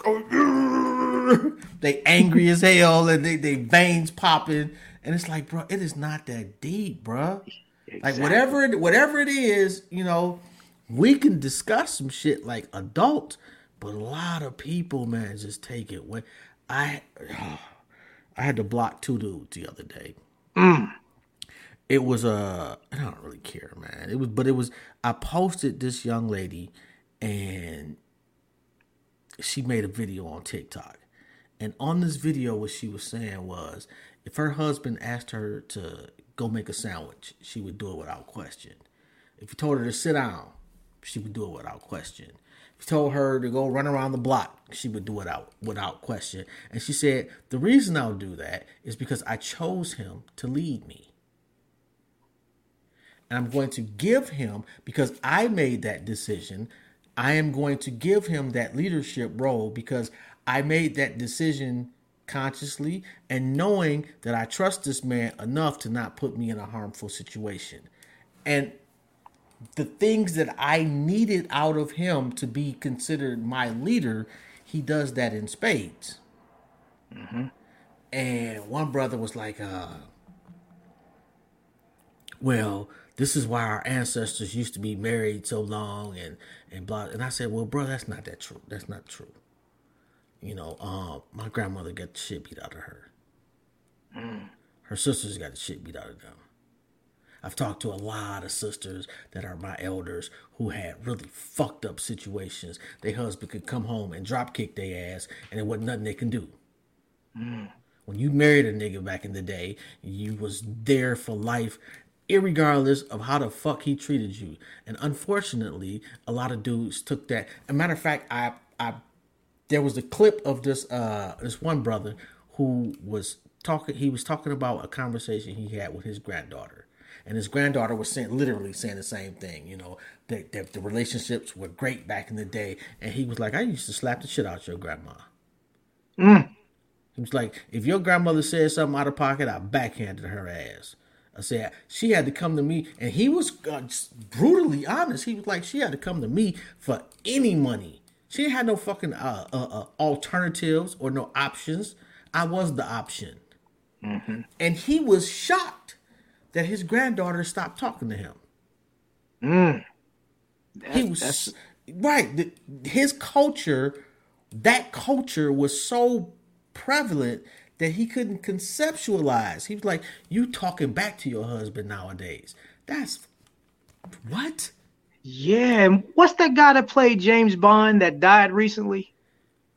they angry as hell, and they they veins popping, and it's like, bro, it is not that deep, bro. Exactly. Like whatever it, whatever it is, you know, we can discuss some shit like adults, but a lot of people, man, just take it way. I I had to block two dudes the other day. Mm. It was a uh, I don't really care, man. It was but it was I posted this young lady and she made a video on TikTok. And on this video what she was saying was if her husband asked her to go make a sandwich, she would do it without question. If he told her to sit down, she would do it without question If he told her to go run around the block, she would do it out without question. And she said, The reason I'll do that is because I chose him to lead me. And I'm going to give him, because I made that decision, I am going to give him that leadership role because I made that decision consciously and knowing that I trust this man enough to not put me in a harmful situation. And the things that I needed out of him to be considered my leader, he does that in spades. Mm-hmm. And one brother was like, uh, well, this is why our ancestors used to be married so long and and blah and I said, Well, bro, that's not that true. That's not true. You know, um, my grandmother got the shit beat out of her. Mm. Her sisters got the shit beat out of them. I've talked to a lot of sisters that are my elders who had really fucked up situations. Their husband could come home and drop kick their ass, and there wasn't nothing they can do. Mm. When you married a nigga back in the day, you was there for life irregardless of how the fuck he treated you. And unfortunately, a lot of dudes took that. a matter of fact, I I there was a clip of this uh this one brother who was talking he was talking about a conversation he had with his granddaughter. And his granddaughter was saying literally saying the same thing, you know, that, that the relationships were great back in the day. And he was like, I used to slap the shit out your grandma. Mm. He was like, if your grandmother said something out of pocket, I backhanded her ass. I said she had to come to me, and he was uh, brutally honest. He was like, she had to come to me for any money. She had no fucking uh, uh, uh, alternatives or no options. I was the option, mm-hmm. and he was shocked that his granddaughter stopped talking to him. Mm. That, he was that's... right. His culture, that culture was so prevalent that he couldn't conceptualize. He was like, "You talking back to your husband nowadays? That's what." Yeah, and what's that guy that played James Bond that died recently?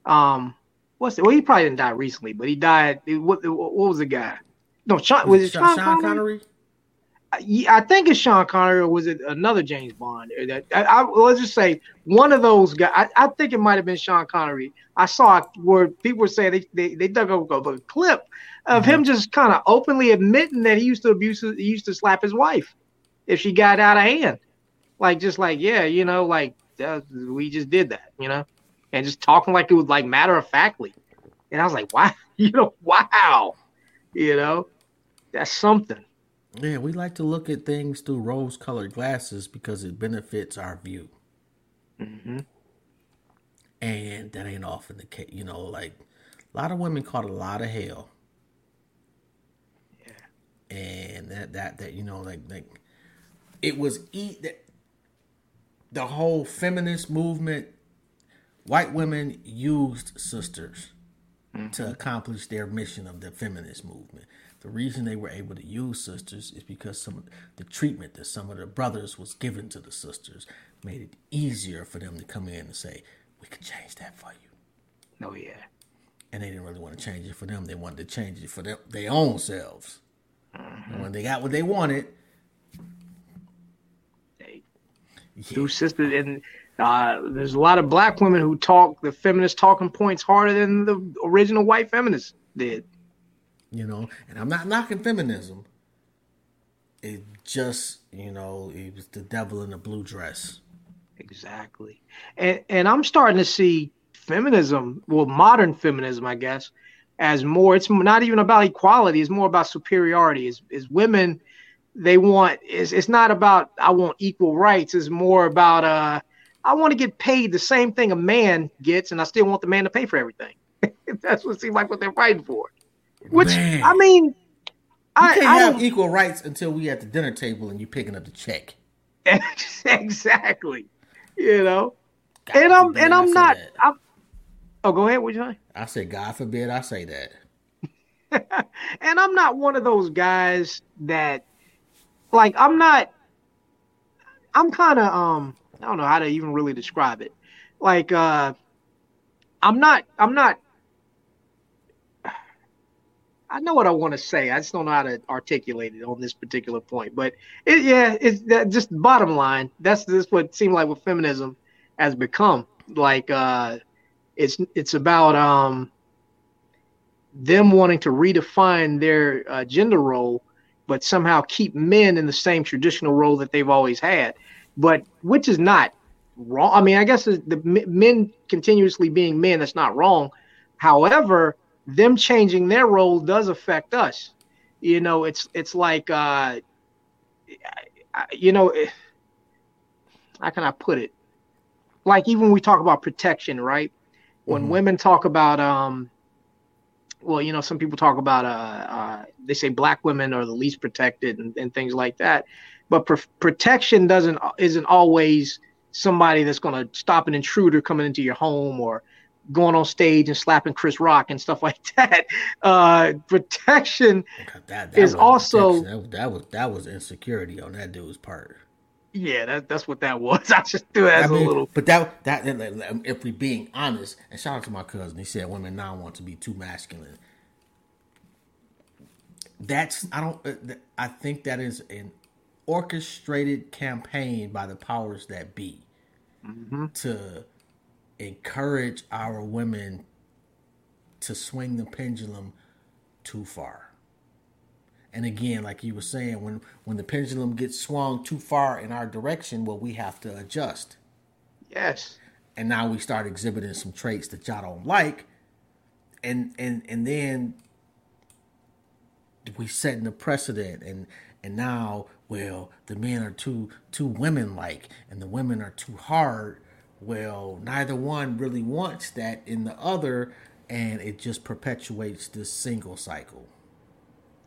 Um, what's it? Well, he probably didn't die recently, but he died. What, what was the guy? No, Sean, was it Sean, Sean Connery? Connery? I think it's Sean Connery, or was it another James Bond? That I, I, let's just say one of those guys. I, I think it might have been Sean Connery. I saw where people were saying they they, they dug up a, a clip of mm-hmm. him just kind of openly admitting that he used to abuse, he used to slap his wife if she got out of hand, like just like yeah, you know, like uh, we just did that, you know, and just talking like it was like matter of factly, and I was like, wow, you know, wow, you know, that's something. Yeah, we like to look at things through rose colored glasses because it benefits our view. Mm-hmm. And that ain't often the case. You know, like a lot of women caught a lot of hell. Yeah. And that, that, that, you know, like, like it was eat that the whole feminist movement, white women used sisters mm-hmm. to accomplish their mission of the feminist movement. The reason they were able to use sisters is because some of the treatment that some of the brothers was given to the sisters made it easier for them to come in and say, "We can change that for you." Oh yeah. And they didn't really want to change it for them. They wanted to change it for their, their own selves. Mm-hmm. And when they got what they wanted, they yeah. sisters and uh, there's a lot of black women who talk the feminist talking points harder than the original white feminists did you know. And I'm not knocking feminism. It just, you know, it was the devil in a blue dress. Exactly. And and I'm starting to see feminism, well, modern feminism, I guess, as more. It's not even about equality. It's more about superiority. Is is women? They want. It's it's not about I want equal rights. It's more about uh, I want to get paid the same thing a man gets, and I still want the man to pay for everything. That's what seems like what they're fighting for. Which Man. I mean, you I can't I have equal rights until we at the dinner table and you picking up the check. exactly. You know, God and I'm and I'm not. I'm, oh, go ahead. What you say? I said, God forbid I say that. and I'm not one of those guys that, like, I'm not. I'm kind of um. I don't know how to even really describe it. Like, uh, I'm not. I'm not I know what I want to say. I just don't know how to articulate it on this particular point. But it, yeah, it's that just bottom line. That's just what seemed like what feminism has become. Like uh, it's it's about um, them wanting to redefine their uh, gender role, but somehow keep men in the same traditional role that they've always had. But which is not wrong. I mean, I guess the men continuously being men. That's not wrong. However them changing their role does affect us. You know, it's it's like uh, you know, how can I put it? Like even when we talk about protection, right? When mm-hmm. women talk about um well, you know, some people talk about uh, uh they say black women are the least protected and, and things like that. But pr- protection doesn't isn't always somebody that's going to stop an intruder coming into your home or going on stage and slapping Chris Rock and stuff like that. Uh, protection that, that is also that, that, was that was insecurity on that dude's part. Yeah, that, that's what that was. I just threw that I mean, a little. But that that if we being honest, and shout out to my cousin, he said women now want to be too masculine. That's I don't. Uh, I think that is an orchestrated campaign by the powers that be mm-hmm. to encourage our women to swing the pendulum too far. And again, like you were saying, when when the pendulum gets swung too far in our direction, well, we have to adjust. Yes. And now we start exhibiting some traits that y'all don't like, and and and then we setting the precedent, and and now, well, the men are too too women like, and the women are too hard. Well, neither one really wants that in the other, and it just perpetuates this single cycle.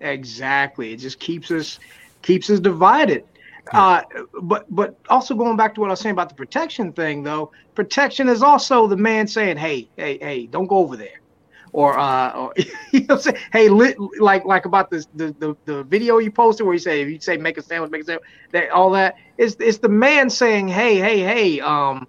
Exactly. It just keeps us keeps us divided. Uh, but but also going back to what I was saying about the protection thing, though, protection is also the man saying, "Hey, hey, hey, don't go over there," or, uh, or you know, say, "Hey, li- like like about this the, the the video you posted where you say if you say make a sandwich, make a sandwich, that all that is it's the man saying, "Hey, hey, hey, um,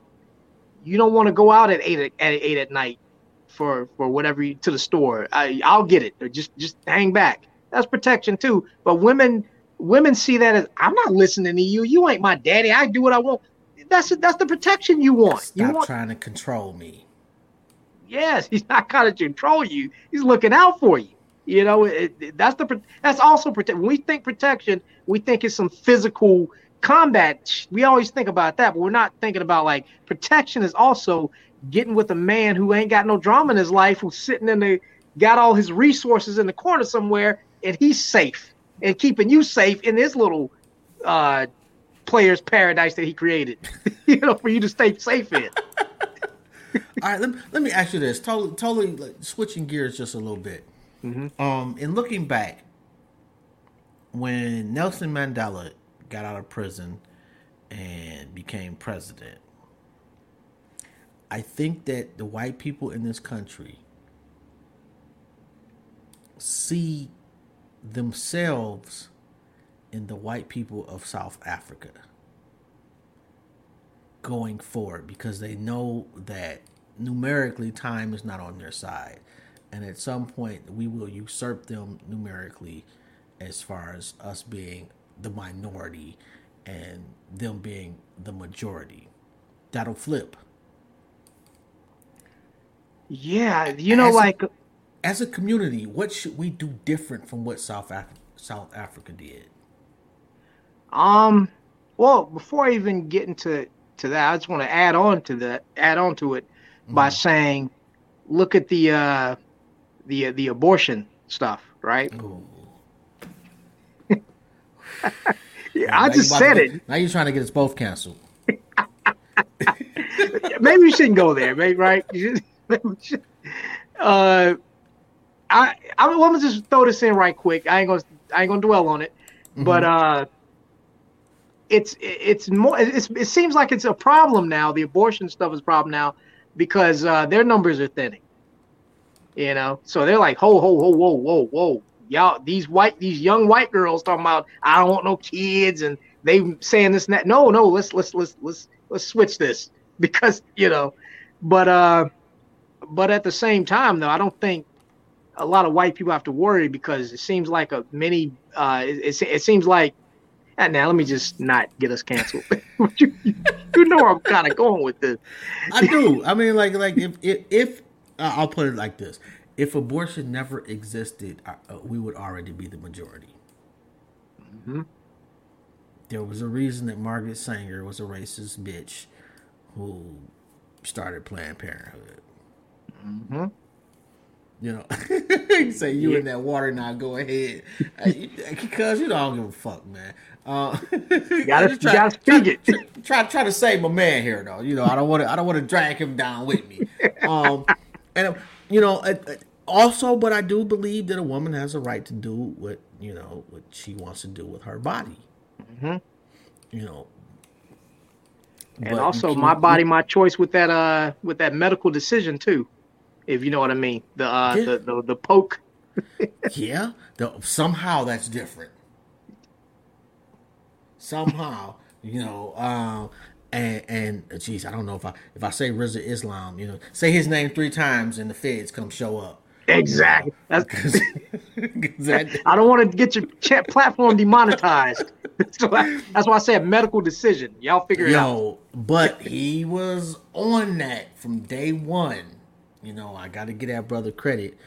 you don't want to go out at eight at, at eight at night for for whatever you, to the store. I, I'll get it. Or just just hang back." That's protection too. But women women see that as I'm not listening to you. You ain't my daddy. I do what I want. That's that's the protection you want. Stop you want, trying to control me. Yes, he's not trying to control you. He's looking out for you. You know, it, it, that's the that's also protect. When we think protection, we think it's some physical combat. We always think about that, but we're not thinking about like protection is also getting with a man who ain't got no drama in his life, who's sitting in the got all his resources in the corner somewhere, and he's safe and keeping you safe in this little uh, player's paradise that he created, you know, for you to stay safe in. All right, let, let me ask you this. Totally, totally like, switching gears just a little bit. Mm-hmm. Um, in looking back, when Nelson Mandela got out of prison and became president, I think that the white people in this country see themselves in the white people of South Africa going forward because they know that numerically time is not on their side. And at some point, we will usurp them numerically as far as us being the minority and them being the majority. That'll flip. Yeah, you know, as like as a community, what should we do different from what South Af- South Africa did? Um, well, before I even get into to that, I just want to add on to that, add on to it mm-hmm. by saying, look at the uh, the the abortion stuff, right? yeah, I just said it. Get, now you're trying to get us both canceled. maybe we shouldn't go there, maybe, right? Uh, I I'm gonna just throw this in right quick. I ain't gonna I ain't gonna dwell on it, mm-hmm. but uh, it's it's more. It's, it seems like it's a problem now. The abortion stuff is a problem now because uh, their numbers are thinning. You know, so they're like, ho ho ho whoa whoa whoa, y'all these white these young white girls talking about I don't want no kids and they saying this and that. No no, let's let's let's let's let's switch this because you know, but uh, but at the same time though, I don't think a lot of white people have to worry because it seems like a many uh, it, it, it seems like and now let me just not get us canceled. you, you, know where I'm kind of going with this. I do. I mean, like, like if if, if uh, I'll put it like this: if abortion never existed, uh, uh, we would already be the majority. Mm-hmm. There was a reason that Margaret Sanger was a racist bitch who started Planned Parenthood. Mm-hmm. You know, you say you yeah. in that water now. Go ahead, because you don't give a fuck, man. Uh, you gotta, try, you gotta speak it. Try, try, try to save my man here, though. You know, I don't want to. I don't want to drag him down with me. Um, and you know, also, but I do believe that a woman has a right to do what you know what she wants to do with her body. Mm-hmm. You know, and also my body, my choice with that uh with that medical decision too, if you know what I mean. The uh yeah. the, the, the poke. yeah, the, somehow that's different. Somehow, you know, um, and and geez, I don't know if I if I say Rizza Islam, you know, say his name three times and the feds come show up. Exactly. That's, exactly. I don't want to get your chat platform demonetized. that's, why, that's why I said medical decision. Y'all figure Yo, it out. No, but he was on that from day one. You know, I got to get that brother credit.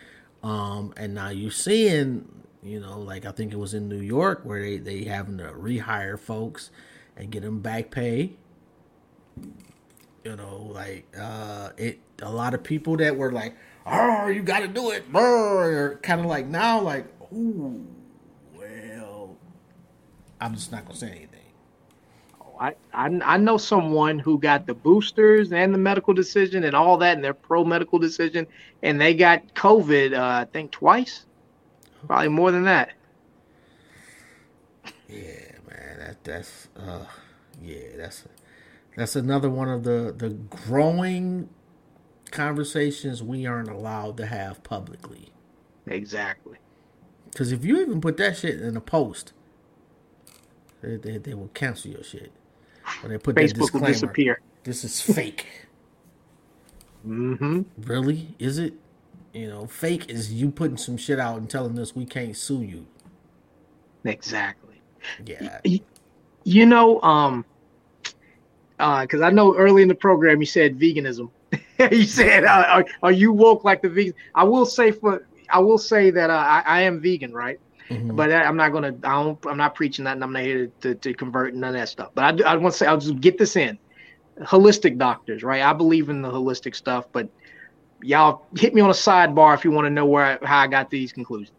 Um, and now you're seeing, you know, like I think it was in New York where they they having to rehire folks and get them back pay. You know, like uh, it. A lot of people that were like oh, you got to do it, or kind of like now, like, ooh, well, I'm just not gonna say anything. Oh, I, I I know someone who got the boosters and the medical decision and all that, and their pro medical decision, and they got COVID, uh, I think twice, probably more than that. Yeah, man, that that's uh, yeah, that's that's another one of the the growing conversations we aren't allowed to have publicly. Exactly. Because if you even put that shit in a post, they, they, they will cancel your shit. Or they put Facebook will disappear. This is fake. mm-hmm. Really? Is it? You know, fake is you putting some shit out and telling us we can't sue you. Exactly. Yeah. You, you know, um, because uh, I know early in the program you said veganism. you said, uh, are, are, you woke like the vegan?" I will say for I will say that uh, I, I, am vegan, right? Mm-hmm. But I'm not gonna. I don't. I'm not preaching that, and I'm not here to, to, convert and none of that stuff. But I, I want to say I'll just get this in. Holistic doctors, right? I believe in the holistic stuff, but y'all hit me on a sidebar if you want to know where how I got these conclusions.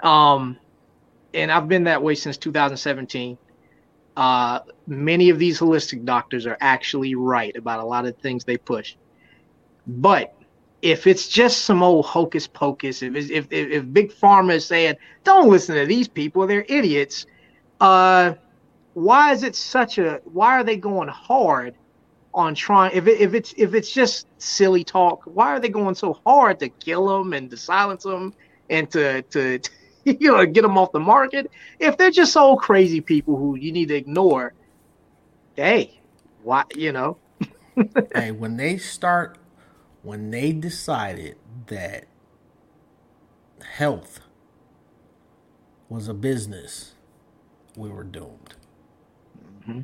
Um, and I've been that way since 2017. Uh, many of these holistic doctors are actually right about a lot of things they push. But if it's just some old hocus pocus, if if, if, if big pharma is saying don't listen to these people, they're idiots. Uh, why is it such a? Why are they going hard on trying? If it, if it's if it's just silly talk, why are they going so hard to kill them and to silence them and to to, to you know get them off the market? If they're just old crazy people who you need to ignore, hey, why you know? hey, when they start when they decided that health was a business, we were doomed. Mm-hmm.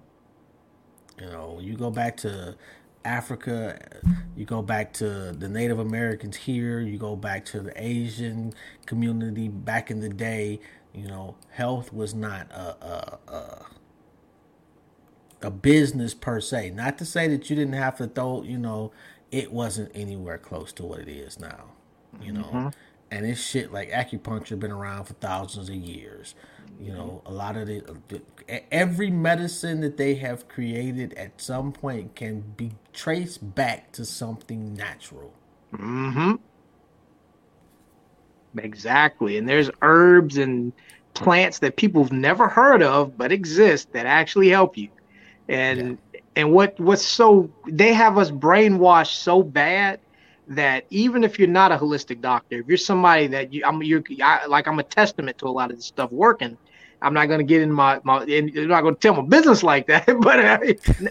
You know, you go back to Africa, you go back to the Native Americans here, you go back to the Asian community back in the day. You know, health was not a, a, a a business per se. Not to say that you didn't have to throw, you know, it wasn't anywhere close to what it is now. You know, mm-hmm. and this shit like acupuncture been around for thousands of years. You know, a lot of the, every medicine that they have created at some point can be traced back to something natural. Mm-hmm. Exactly, and there's herbs and plants that people have never heard of but exist that actually help you. And yeah and what what's so they have us brainwashed so bad that even if you're not a holistic doctor, if you're somebody that you, I'm, you're I, like I'm a testament to a lot of this stuff working. I'm not going to get in my my. I'm not going to tell my business like that, but uh,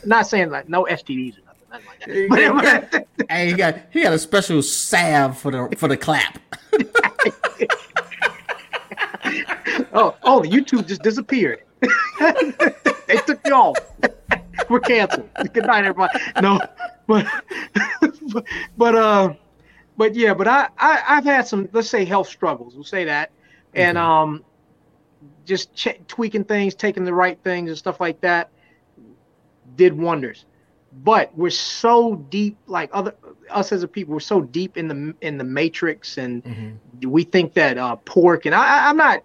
not saying like no STDs or nothing, nothing like that. But, hey, he got he got a special salve for the for the clap. oh, oh, YouTube just disappeared. they took you off. We're canceled. Good night, everybody. No, but but, but uh, but yeah, but I, I I've had some let's say health struggles. We'll say that, and mm-hmm. um, just ch- tweaking things, taking the right things and stuff like that, did wonders. but we're so deep, like other us as a people, we're so deep in the in the matrix, and mm-hmm. we think that uh, pork. And I, I'm not,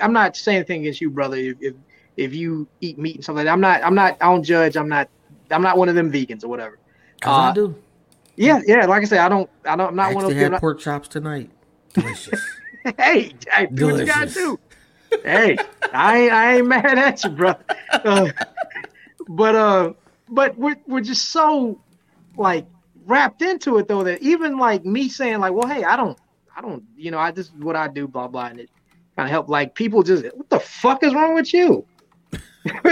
I'm not saying anything against you, brother. If, if if you eat meat and something, like I'm not, I'm not, I don't judge. I'm not, I'm not one of them vegans or whatever. Cause uh, I do. Yeah, yeah. Like I said, I don't, I don't, I'm not I one of them. Had pork chops tonight. Delicious. hey, hey, do what you gotta do. Hey, I I ain't mad at you, bro. Uh, but uh, but we're we're just so like wrapped into it though that even like me saying like, well, hey, I don't, I don't, you know, I just what I do, blah blah, and it kind of help like people just, what the fuck is wrong with you?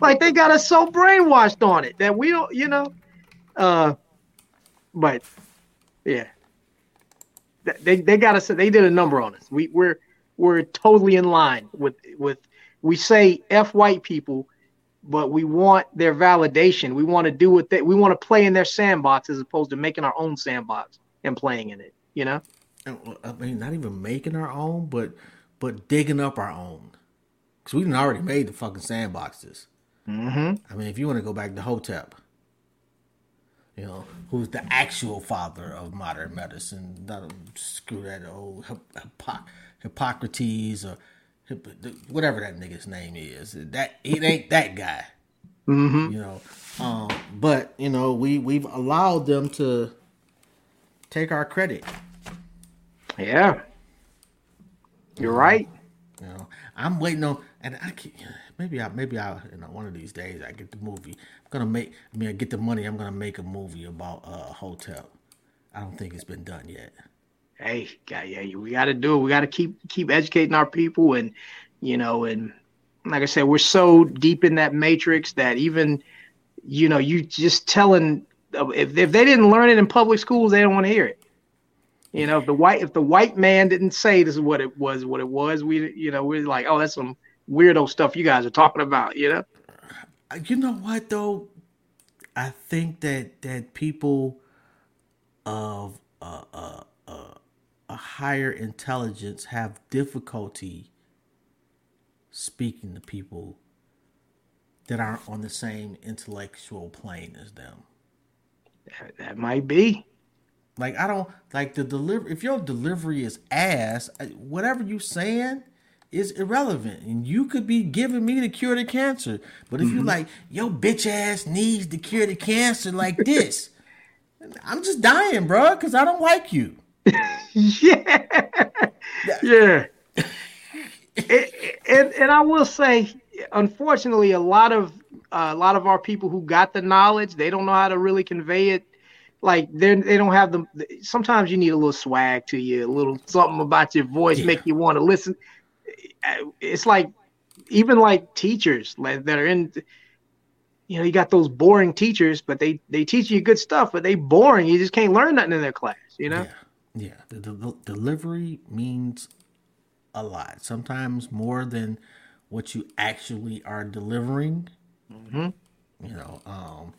like they got us so brainwashed on it that we don't, you know. Uh, but yeah, they they got us. They did a number on us. We we're we're totally in line with with. We say f white people, but we want their validation. We want to do what they we want to play in their sandbox as opposed to making our own sandbox and playing in it. You know. I mean, not even making our own, but but digging up our own, because we didn't already made the fucking sandboxes. Mm-hmm. I mean, if you want to go back to Hotep, you know, who's the actual father of modern medicine. Not screw that old Hippocrates or whatever that nigga's name is. That it ain't that guy. Mm-hmm. You know, um, but you know, we we've allowed them to take our credit. Yeah, you're right. You know, I'm waiting on, and I can maybe I maybe I you know one of these days I get the movie. I'm gonna make. I mean, I get the money. I'm gonna make a movie about a hotel. I don't think it's been done yet. Hey, yeah, we got to do it. We got to keep keep educating our people, and you know, and like I said, we're so deep in that matrix that even, you know, you just telling if if they didn't learn it in public schools, they don't want to hear it. You know, if the white if the white man didn't say this is what it was, what it was, we you know we're like, oh, that's some weirdo stuff you guys are talking about, you know. You know what though? I think that that people of uh, uh, uh, a higher intelligence have difficulty speaking to people that aren't on the same intellectual plane as them. That, might be. Like I don't like the deliver. If your delivery is ass, whatever you saying is irrelevant. And you could be giving me the cure to cancer. But if mm-hmm. you like, your bitch ass needs the cure to cancer like this, I'm just dying, bro, because I don't like you. yeah. Yeah. and, and I will say, unfortunately, a lot of uh, a lot of our people who got the knowledge, they don't know how to really convey it. Like they they don't have the. Sometimes you need a little swag to you, a little something about your voice yeah. make you want to listen it's like even like teachers like, that are in you know you got those boring teachers but they they teach you good stuff but they boring you just can't learn nothing in their class you know yeah, yeah. The, the, delivery means a lot sometimes more than what you actually are delivering mm-hmm. you know um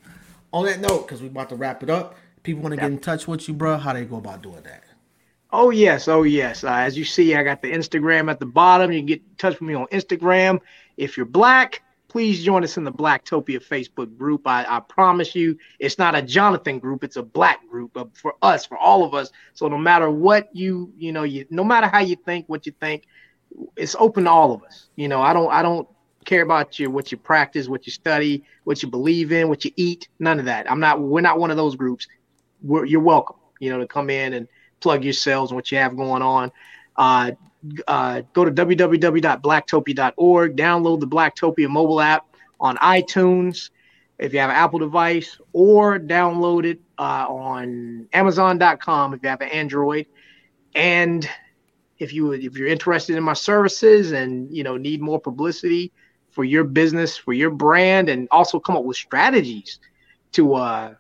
on that note because we're about to wrap it up people want to get in touch with you bro how they go about doing that Oh yes, oh yes. Uh, as you see, I got the Instagram at the bottom. You can get in touch with me on Instagram. If you're black, please join us in the Blacktopia Facebook group. I, I promise you, it's not a Jonathan group; it's a black group uh, for us, for all of us. So no matter what you, you know, you no matter how you think, what you think, it's open to all of us. You know, I don't, I don't care about you, what you practice, what you study, what you believe in, what you eat. None of that. I'm not. We're not one of those groups. We're, you're welcome. You know, to come in and plug yourselves and what you have going on. Uh, uh, go to www.blacktopia.org, download the Blacktopia mobile app on iTunes if you have an Apple device, or download it uh, on Amazon.com if you have an Android. And if you if you're interested in my services and you know need more publicity for your business, for your brand, and also come up with strategies to uh,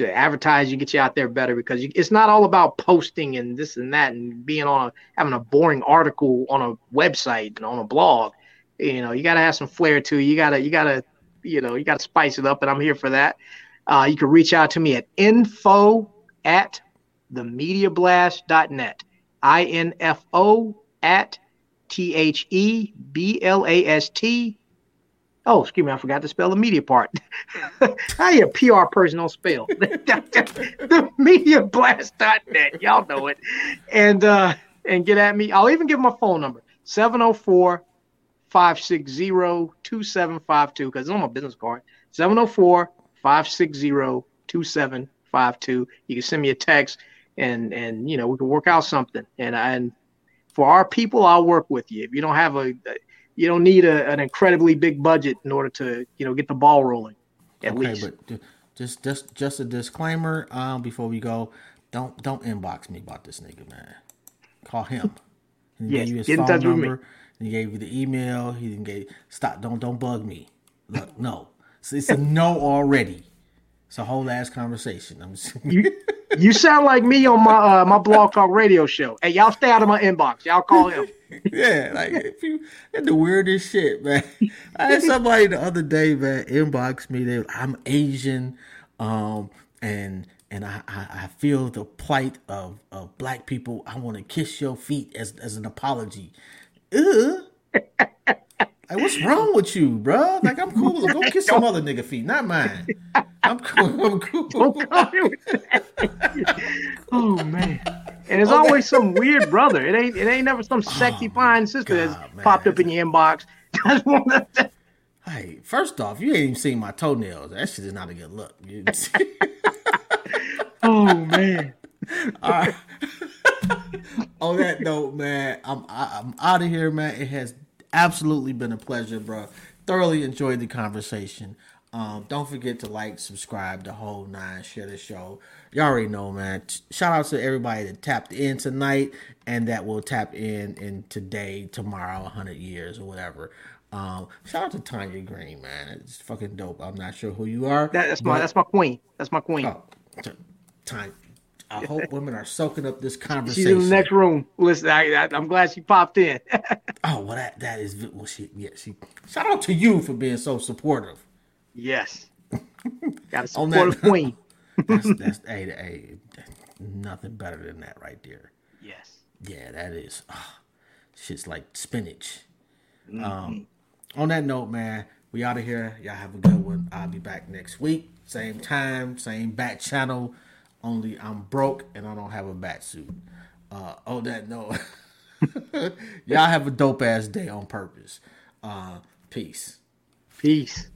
to advertise you, get you out there better because you, it's not all about posting and this and that and being on a having a boring article on a website and on a blog. You know, you got to have some flair to you. You gotta you gotta you know you gotta spice it up, and I'm here for that. Uh, you can reach out to me at info at themediablast.net. I N F O at T H E B L A S T Oh, excuse me, I forgot to spell the media part. How you a PR person don't spell? the mediablast.net. Y'all know it. And uh and get at me. I'll even give my phone number. 704 560 2752 because it's on my business card. 704 560 2752. You can send me a text and and you know we can work out something. And and for our people, I'll work with you. If you don't have a you don't need a, an incredibly big budget in order to you know get the ball rolling. At okay, least. but just just just a disclaimer um, before we go. Don't don't inbox me about this nigga, man. Call him. He yes, gave you his get phone number. He gave you the email. He didn't get stop. Don't don't bug me. Look, no. So it's a no already. It's a whole ass conversation. I'm just... you, you sound like me on my uh, my blog talk radio show. Hey, y'all stay out of my inbox. Y'all call him. yeah, like if you the weirdest shit, man. I had somebody the other day, man, inbox me. They, I'm Asian, um, and and I, I, I feel the plight of, of black people. I want to kiss your feet as as an apology. Ugh. Like, what's wrong with you, bro? Like, I'm cool. Go kiss some other nigga feet, not mine. I'm cool. I'm cool. oh man. And it's always some weird brother. It ain't. It ain't never some oh, sexy oh, fine sister God, that's man. popped up in your inbox. hey, first off, you ain't even seen my toenails. That shit is not a good look. oh man. Right. On that note, man, I'm I, am i am out of here, man. It has absolutely been a pleasure, bro. Thoroughly enjoyed the conversation. Um, don't forget to like, subscribe, the whole nine, share the show. You already know, man. Shout out to everybody that tapped in tonight and that will tap in in today, tomorrow, 100 years or whatever. Um, shout out to Tanya Green, man. It's fucking dope. I'm not sure who you are. That, that's but, my that's my queen. That's my queen. Oh, Tanya, I hope women are soaking up this conversation. She's in the next room. Listen, I, am glad she popped in. oh well, that that is well. She yeah. She shout out to you for being so supportive. Yes, got a supportive queen. that's that's hey, hey, nothing better than that right there. Yes. Yeah, that is. Oh, shit's like spinach. Mm-hmm. Um, on that note, man, we out of here. Y'all have a good one. I'll be back next week, same time, same back channel. Only I'm broke and I don't have a bat suit. Uh, on that no. y'all have a dope ass day on purpose. Uh, peace. Peace.